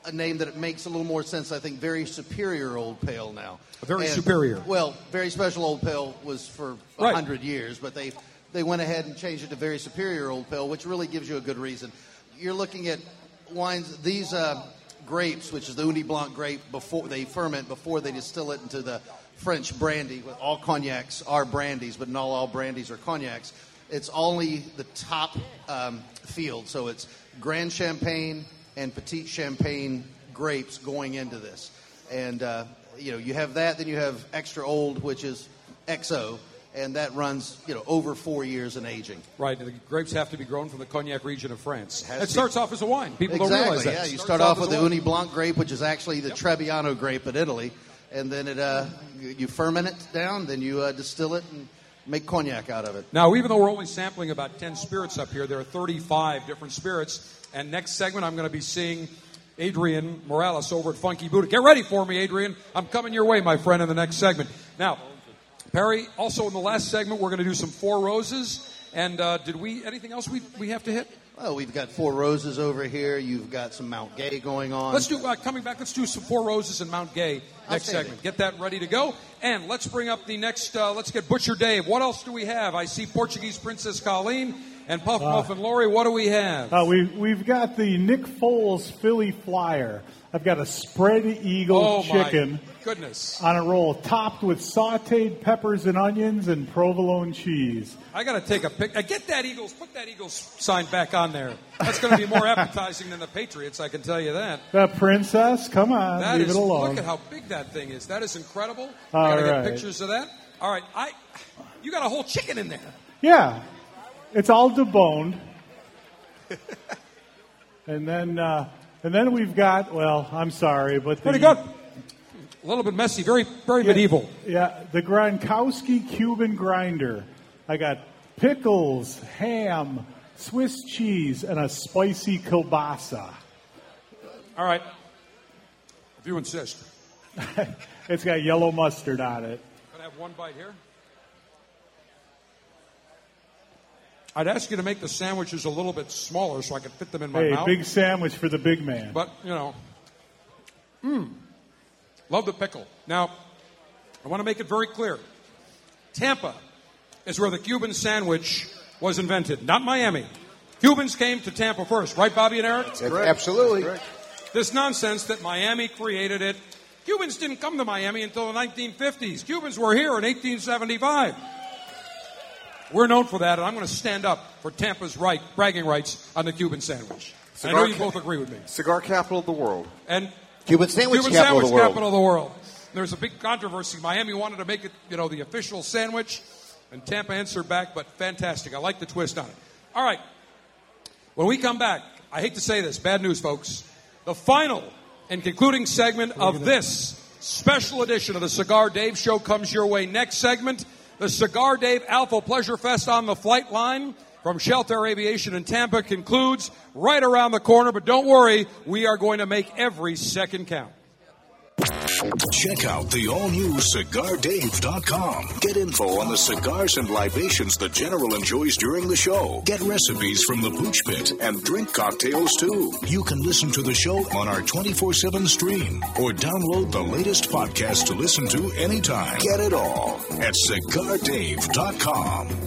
S34: a name that it makes a little more sense. I think very superior old pale now.
S2: Very superior.
S34: Well, very special old pale was for a
S2: Right.
S34: hundred years, but they they went ahead and changed it to very superior old pale, which really gives you a good reason. You're looking at wines. These uh, grapes, which is the Ugni Blanc grape, before they ferment before they distill it into the French brandy. With all cognacs are brandies, but not all brandies are cognacs. It's only the top um, field, so it's Grand Champagne and Petit Champagne grapes going into this, and uh, you know you have that. Then you have extra old, which is XO, and that runs you know over four years in aging.
S2: Right. The grapes have to be grown from the cognac region of France.
S34: has
S2: It starts off as a wine. People
S34: exactly,
S2: don't realize that.
S34: Yeah, you start off with the
S2: wine.
S34: Ugni Blanc grape, which is actually the Trebbiano grape in Italy, and then it uh, you, ferment it down, then you uh, distill it and make cognac out of it.
S2: Now, even though we're only sampling about 10 spirits up here, there are 35 different spirits. And next segment, I'm going to be seeing Adrian Morales over at Funky Buddha. Get ready for me, Adrian. I'm coming your way, my friend, in the next segment. Now, Perry, also in the last segment, we're going to do some Four Roses. And uh, did we, anything else we, we have to hit?
S34: Well, we've got Four Roses over here. You've got some Mount Gay going on.
S2: Let's do, uh, coming back, let's do some Four Roses and Mount Gay next segment. Get that ready to go. And let's bring up the next, uh, let's get Butcher Dave. What else do we have? I see Portuguese Princess Colleen and Puff
S8: Uh,
S2: Puff and Lori. What do we have?
S8: Uh, we, we've got the Nick Foles Philly Flyer. I've got a spread eagle
S2: oh,
S8: chicken
S2: goodness.
S8: on a roll topped with sauteed peppers and onions and provolone cheese.
S2: I got to take a pic. Uh, get that Eagles, put that Eagles sign back on there. That's going to be more appetizing than the Patriots, I can tell you that.
S8: The princess, come on,
S2: That
S8: leave
S2: is,
S8: it alone.
S2: look at how big that thing is. That is incredible.
S8: All
S2: I got to
S8: right.
S2: get pictures of that. All right, I, you got a whole chicken in there.
S8: Yeah, it's all deboned. and then, uh, and then we've got. Well, I'm sorry, but the,
S2: Pretty good. A little bit messy, very, very
S8: Yeah,
S2: medieval.
S8: Yeah, the Gronkowski Cuban grinder. I got pickles, ham, Swiss cheese, and a spicy kielbasa.
S2: All right, if you insist.
S8: it's got yellow mustard on it.
S2: Can I have one bite here? I'd ask you to make the sandwiches a little bit smaller so I could fit them in my
S8: Hey,
S2: mouth.
S8: big sandwich for the big man.
S2: But, you know, mmm, love the pickle. Now, I want to make it very clear Tampa is where the Cuban sandwich was invented, not Miami. Cubans came to Tampa first, right, Bobby and Eric?
S13: That's correct. Absolutely. That's
S2: This nonsense that Miami created it. Cubans didn't come to Miami until the 1950s. Cubans were here in 1875. We're known for that, and I'm going to stand up for Tampa's right, bragging rights on the Cuban sandwich. I know you both agree with me.
S36: Cigar capital of the world.
S2: And
S13: Cuban sandwich
S2: Cuban
S13: capital
S2: sandwich
S13: of the world.
S2: capital of the world. There's a big controversy. Miami wanted to make it, you know, the official sandwich, and Tampa answered back, but fantastic. I like the twist on it. All right. When we come back, I hate to say this, bad news, folks. The final and concluding segment of this special edition of the Cigar Dave Show comes your way. Next segment, the Cigar Dave Alpha Pleasure Fest on the flight line from Sheltair Aviation in Tampa concludes right around the corner. But don't worry, we are going to make every second count.
S10: Check out the all new CigarDave.com. Get info on the cigars and libations the General enjoys during the show. Get recipes from the Pooch Pit and drink cocktails too. You can listen to the show on our 24 7 stream or download the latest podcast to listen to anytime. Get it all at CigarDave.com.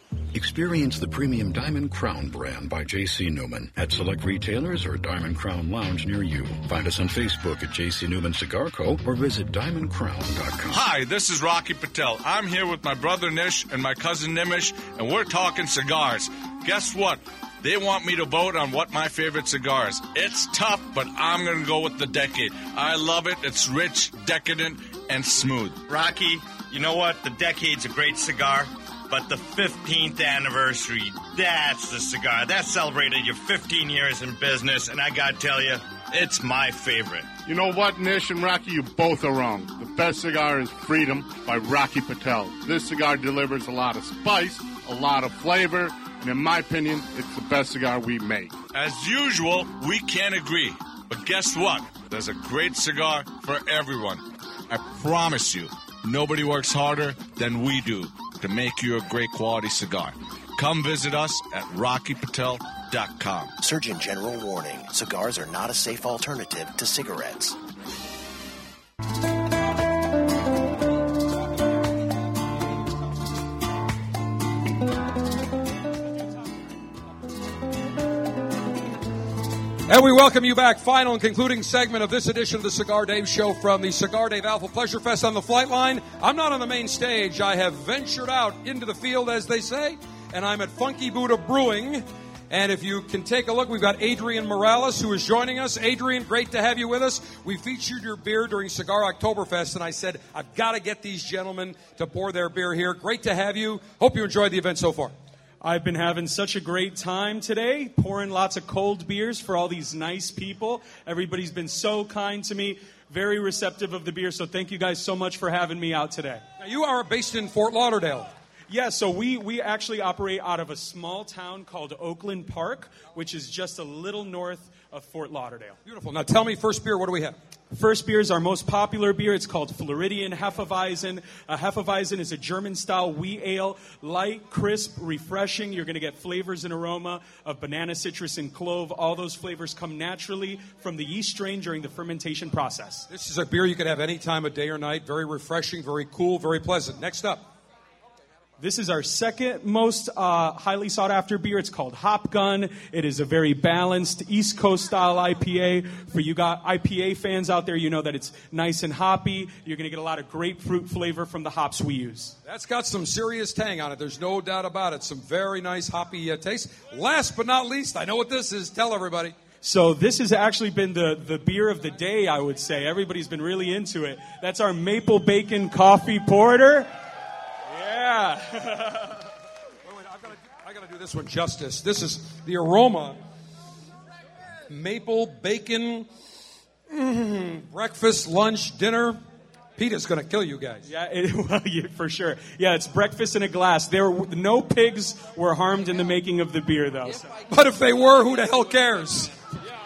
S37: Experience the premium Diamond Crown brand by J.C. Newman at select retailers or Diamond Crown Lounge near you. Find us on Facebook at J.C. Newman Cigar Co. or visit diamondcrown.com.
S38: Hi, this is Rocky Patel. I'm here with my brother Nish and my cousin Nimish, and we're talking cigars. Guess what? They want me to vote on what my favorite cigar is. It's tough, but I'm going to go with the Decade. I love it. It's rich, decadent, and smooth.
S36: Rocky, you know what? The Decade's a great cigar, but the 15th anniversary, that's the cigar. That celebrated your 15 years in business, and I gotta tell you, it's my favorite.
S39: You know what, Nish and Rocky, you both are wrong. The best cigar is Freedom by Rocky Patel. This cigar delivers a lot of spice, a lot of flavor, and in my opinion, it's the best cigar we make.
S38: As usual, we can't agree. But guess what? There's a great cigar for everyone. I promise you, nobody works harder than we do to make you a great quality cigar. Come visit us at rockypatel.com.
S33: Surgeon General warning cigars are not a safe alternative to cigarettes.
S2: And we welcome you back. Final and concluding segment of this edition of the Cigar Dave Show from the Cigar Dave Alpha Pleasure Fest on the flight line. I'm not on the main stage. I have ventured out into the field, as they say, and I'm at Funky Buddha Brewing. And if you can take a look, we've got Adrian Morales who is joining us. Adrian, great to have you with us. We featured your beer during Cigar Oktoberfest, and I said, I've got to get these gentlemen to pour their beer here. Great to have you. Hope you enjoyed the event so far.
S40: I've been having such a great time today, pouring lots of cold beers for all these nice people. Everybody's been so kind to me, very receptive of the beer. So thank you guys so much for having me out today.
S2: Now, you are based in Fort Lauderdale.
S40: Yeah, so we, we actually operate out of a small town called Oakland Park, which is just a little north of Fort Lauderdale.
S2: Beautiful. Now tell me, first beer, what do we have?
S40: First beer is our most popular beer. It's called Floridian Hefeweizen. Uh, Hefeweizen is a German style wheat ale, light, crisp, refreshing. You're going to get flavors and aroma of banana, citrus, and clove. All those flavors come naturally from the yeast strain during the fermentation process.
S2: This is a beer you could have any time of day or night. Very refreshing, very cool, very pleasant. Next up.
S40: This is our second most uh, highly sought after beer. It's called Hop Gun. It is a very balanced East Coast style IPA. For you got IPA fans out there, you know that it's nice and hoppy. You're going to get a lot of grapefruit flavor from the hops we use.
S2: That's got some serious tang on it. There's no doubt about it. Some very nice hoppy uh, taste. Last but not least, I know what this is. Tell everybody.
S40: So this has actually been the, the beer of the day, I would say. Everybody's been really into it. That's our maple bacon coffee porter. Yeah.
S2: wait, wait, I've got to, I got to do this one justice. This is the aroma. Maple bacon, mm, breakfast, lunch, dinner. PETA's going to kill you guys.
S40: Yeah, it, well, yeah, for sure. Yeah, it's breakfast in a glass. There, no pigs were harmed in the making of the beer, though. So.
S2: But if they were, who the hell cares?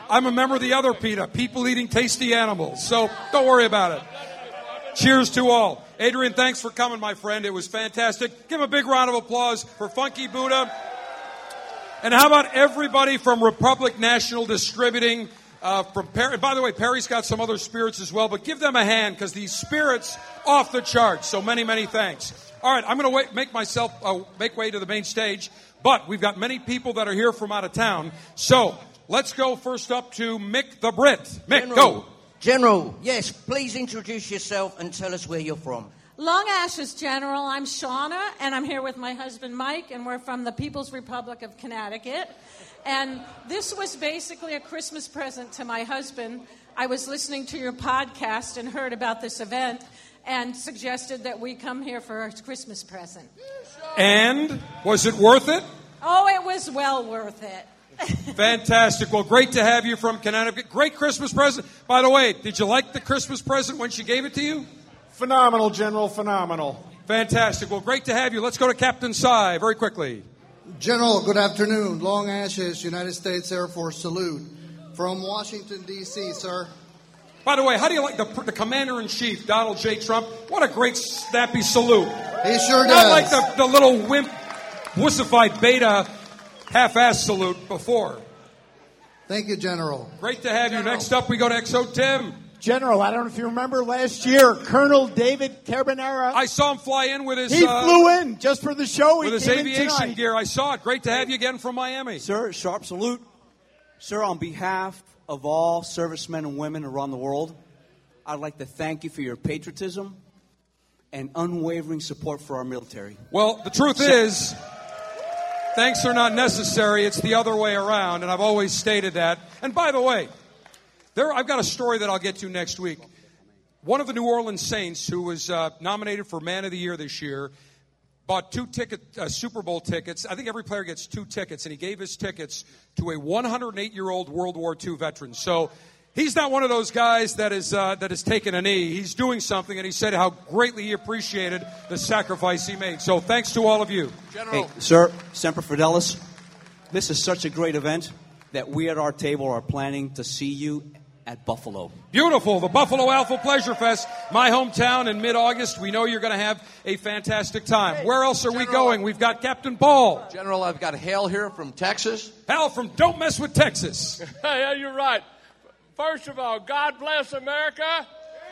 S2: I'm a member of the other PETA, people eating tasty animals. So don't worry about it. Cheers to all. Adrian, thanks for coming, my friend. It was fantastic. Give him a big round of applause for Funky Buddha. And how about everybody from Republic National Distributing? Uh, from Perry. By the way, Perry's got some other spirits as well, but give them a hand because these spirits off the charts. So many, many thanks. All right, I'm going to make myself uh, make way to the main stage, but we've got many people that are here from out of town. So let's go first up to Mick the Brit. Mick, go.
S41: General, yes, please introduce yourself and tell us where you're from.
S9: Long Ashes General, I'm Shauna, and I'm here with my husband Mike, and we're from the People's Republic of Connecticut. And this was basically a Christmas present to my husband. I was listening to your podcast and heard about this event and suggested that we come here for a Christmas present.
S2: And was it worth it?
S9: Oh, it was well worth it.
S2: Fantastic. Well, great to have you from Connecticut. Great Christmas present. By the way, did you like the Christmas present when she gave it to you?
S25: Phenomenal, General. Phenomenal.
S2: Fantastic. Well, great to have you. Let's go to Captain Cy very quickly.
S42: General, good afternoon. Long Ashes, United States Air Force salute from Washington, D.C., sir.
S2: By the way, how do you like the, the commander in chief, Donald J. Trump? What a great snappy salute.
S42: He sure
S2: Not
S42: does.
S2: like the, the little wimp, wussified beta half-ass salute before.
S42: Thank you, General.
S2: Great to have you. Next up, we go to XO Tim.
S25: General, I don't know if you remember last year, Colonel David Carbonara.
S2: I saw him fly in with his.
S25: He
S2: uh,
S25: flew in just for the show. He
S2: with his
S25: came
S2: aviation
S25: tonight.
S2: gear. I saw it. Great to have you again from Miami.
S43: Sir, sharp salute. Sir, on behalf of all servicemen and women around the world, I'd like to thank you for your patriotism and unwavering support for our military.
S2: Well, the truth is, thanks are not necessary. It's the other way around, and I've always stated that. And by the way, there I've got a story that I'll get to next week. One of the New Orleans Saints, who was uh, nominated for Man of the Year this year, bought two ticket uh, Super Bowl tickets. I think every player gets two tickets, and he gave his tickets to a 108 year old World War II veteran. So. He's not one of those guys that is uh, that is taking a knee. He's doing something, and he said how greatly he appreciated the sacrifice he made. So thanks to all of you.
S43: Hey, sir, Semper Fidelis, this is such a great event that we at our table are planning to see you at Buffalo.
S2: Beautiful. The Buffalo Alpha Pleasure Fest, my hometown in mid August. We know you're going to have a fantastic time. Where else are we going? We've got Captain Ball.
S44: General, I've got Hal here from Texas.
S2: Hal from Don't Mess with Texas.
S45: Yeah, you're right. First of all, God bless America.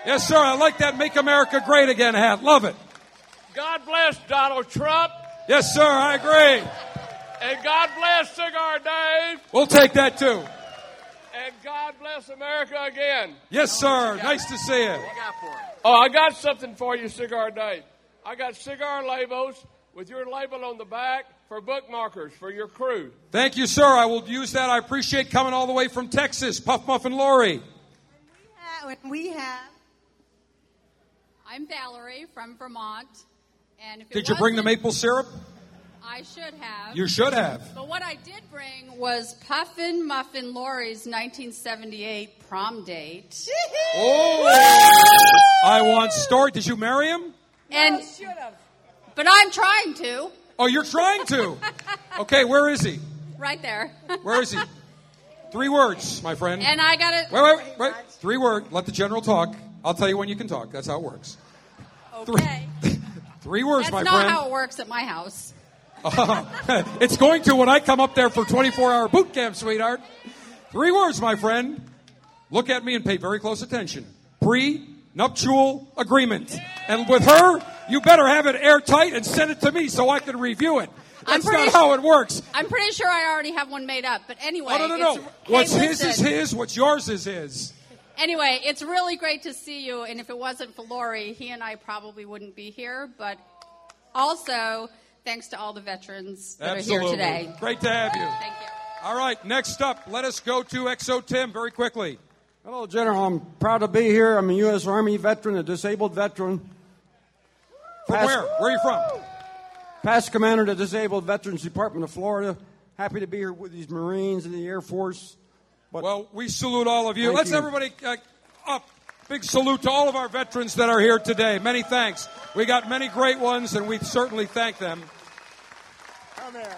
S2: Yes, sir. I like that Make America Great Again hat. Love it.
S45: God bless Donald Trump.
S2: Yes, sir. I agree.
S45: And God bless Cigar Dave.
S2: We'll take that too.
S45: And God bless America again.
S2: Yes, sir. Nice to see you.
S45: Oh, I got something for you, Cigar Dave. I got cigar labels with your label on the back for bookmarkers for your crew.
S2: Thank you, sir. I will use that. I appreciate coming all the way from Texas. Puff Muffin Lori.
S46: Uh, we have.
S47: I'm Valerie from Vermont, and if
S2: Did you bring the maple syrup?
S47: I should have.
S2: You should have.
S47: But what I did bring was Puffin Muffin Lori's 1978 prom date.
S2: Oh! I want story. Did you marry him?
S47: And well, should have. But I'm trying to.
S2: Oh, you're trying to. Okay, where is he?
S47: Right there.
S2: Where is he? Three words, my friend.
S47: And I got it.
S2: Wait, wait, wait, wait. Three words. Let the general talk. I'll tell you when you can talk. That's how it works.
S47: Okay.
S2: Three words,
S47: That's
S2: my friend.
S47: That's not how it works at my house.
S2: it's going to when I come up there for 24 hour boot camp, sweetheart. Three words, my friend. Look at me and pay very close attention. Pre nuptial agreement. And with her, you better have it airtight and send it to me so I can review it. That's not how it works.
S47: I'm pretty sure I already have one made up. But anyway,
S2: Oh, no, no, no. What's
S47: hey,
S2: his is his, what's yours is his.
S47: Anyway, it's really great to see you. And if it wasn't for Lori, he and I probably wouldn't be here. But also, thanks to all the veterans that
S2: Absolutely.
S47: are here today.
S2: Great to have you.
S47: Thank you.
S2: All right, next up, let us go to XO Tim very quickly.
S48: Hello, General. I'm proud to be here. I'm a U.S. Army veteran, a disabled veteran.
S2: From
S48: Past-
S2: where? Where are you from?
S48: Past commander of the Disabled Veterans Department of Florida. Happy to be here with these Marines and the Air Force. But
S2: well, we salute all of you. Let's
S48: you.
S2: everybody uh, up. Big salute to all of our veterans that are here today. Many thanks. We got many great ones, and we certainly thank them.
S25: Come here.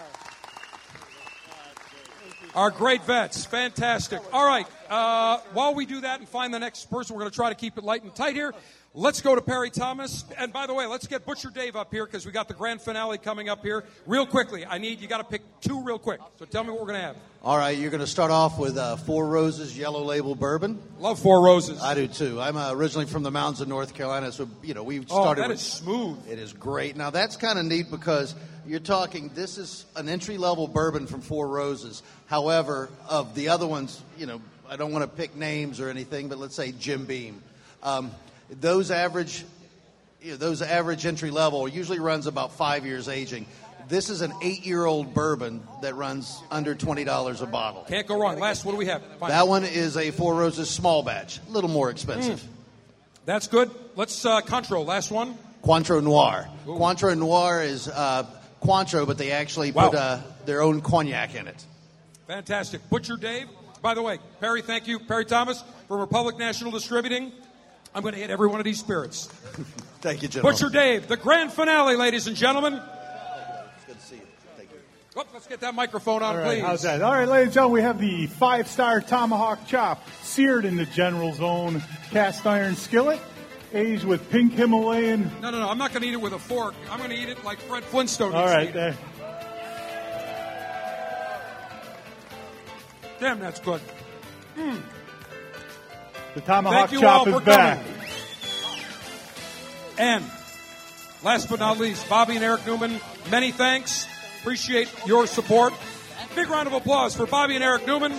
S2: Our great vets, fantastic. All right, uh, while we do that and find the next person, we're going to try to keep it light and tight here. Let's go to Perry Thomas. And by the way, let's get Butcher Dave up here because we got the grand finale coming up here. Real quickly, I need you got to pick two real quick. So tell me what we're going to have.
S34: All right, you're going to start off with uh, Four Roses Yellow Label Bourbon.
S2: Love Four Roses.
S34: I do too. I'm uh, originally from the mountains of North Carolina, so you know we
S2: Oh,
S34: started.
S2: that
S34: with,
S2: is smooth.
S34: It is great. Now that's kind of neat because you're talking. This is an entry level bourbon from Four Roses. However, of the other ones, you know, I don't want to pick names or anything, but let's say Jim Beam. Um, those average, you know, those average entry level usually runs about five years aging. This is an eight year old bourbon that runs under twenty dollars a bottle.
S2: Can't go wrong. Last, what do we have? Fine.
S34: That one is a Four Roses small batch, a little more expensive.
S2: That's good. Let's uh, Cointreau. Last one.
S34: Cointreau Noir. Cointreau Noir is uh, Cointreau, but they actually
S2: Wow.
S34: put uh, their own cognac in it.
S2: Fantastic. Butcher Dave. By the way, Perry, thank you. Perry Thomas from Republic National Distributing. I'm going to hit every one of these spirits.
S34: Thank you, General.
S2: Butcher Dave, the grand finale, ladies and gentlemen.
S34: It's good to see you. Thank you.
S2: Whoop, let's get that microphone on,
S8: All right,
S2: please.
S8: how's that? All right, ladies and gentlemen, we have the five star tomahawk chop seared in the General's own cast iron skillet, aged with pink Himalayan.
S2: No, no, no. I'm not going to eat it with a fork. I'm going to eat it like Fred Flintstone.
S8: All right.
S2: used eat it.
S8: there.
S2: Damn, that's good. Mm.
S8: The tomahawk
S2: Thank you
S8: chop
S2: all
S8: is
S2: for
S8: back.
S2: coming. And last but not least, Bobby and Eric Newman, many thanks. Appreciate your support. Big round of applause for Bobby and Eric Newman.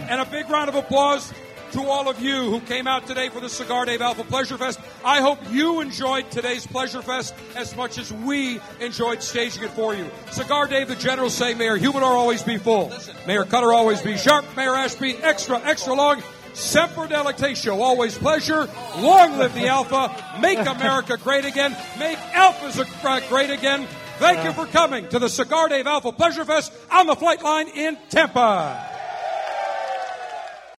S2: And a big round of applause to all of you who came out today for the Cigar Dave Alpha Pleasure Fest. I hope you enjoyed today's Pleasure Fest as much as we enjoyed staging it for you. Cigar Dave, the General say, Mayor Humidor always be full. Mayor Cutter always be sharp. Mayor Ashby extra, extra long. Semper Delectatio, always pleasure. Long live the Alpha. Make America great again. Make Alphas uh, great again. Thank you for coming to the Cigar Dave Alpha Pleasure Fest on the flight line in Tampa.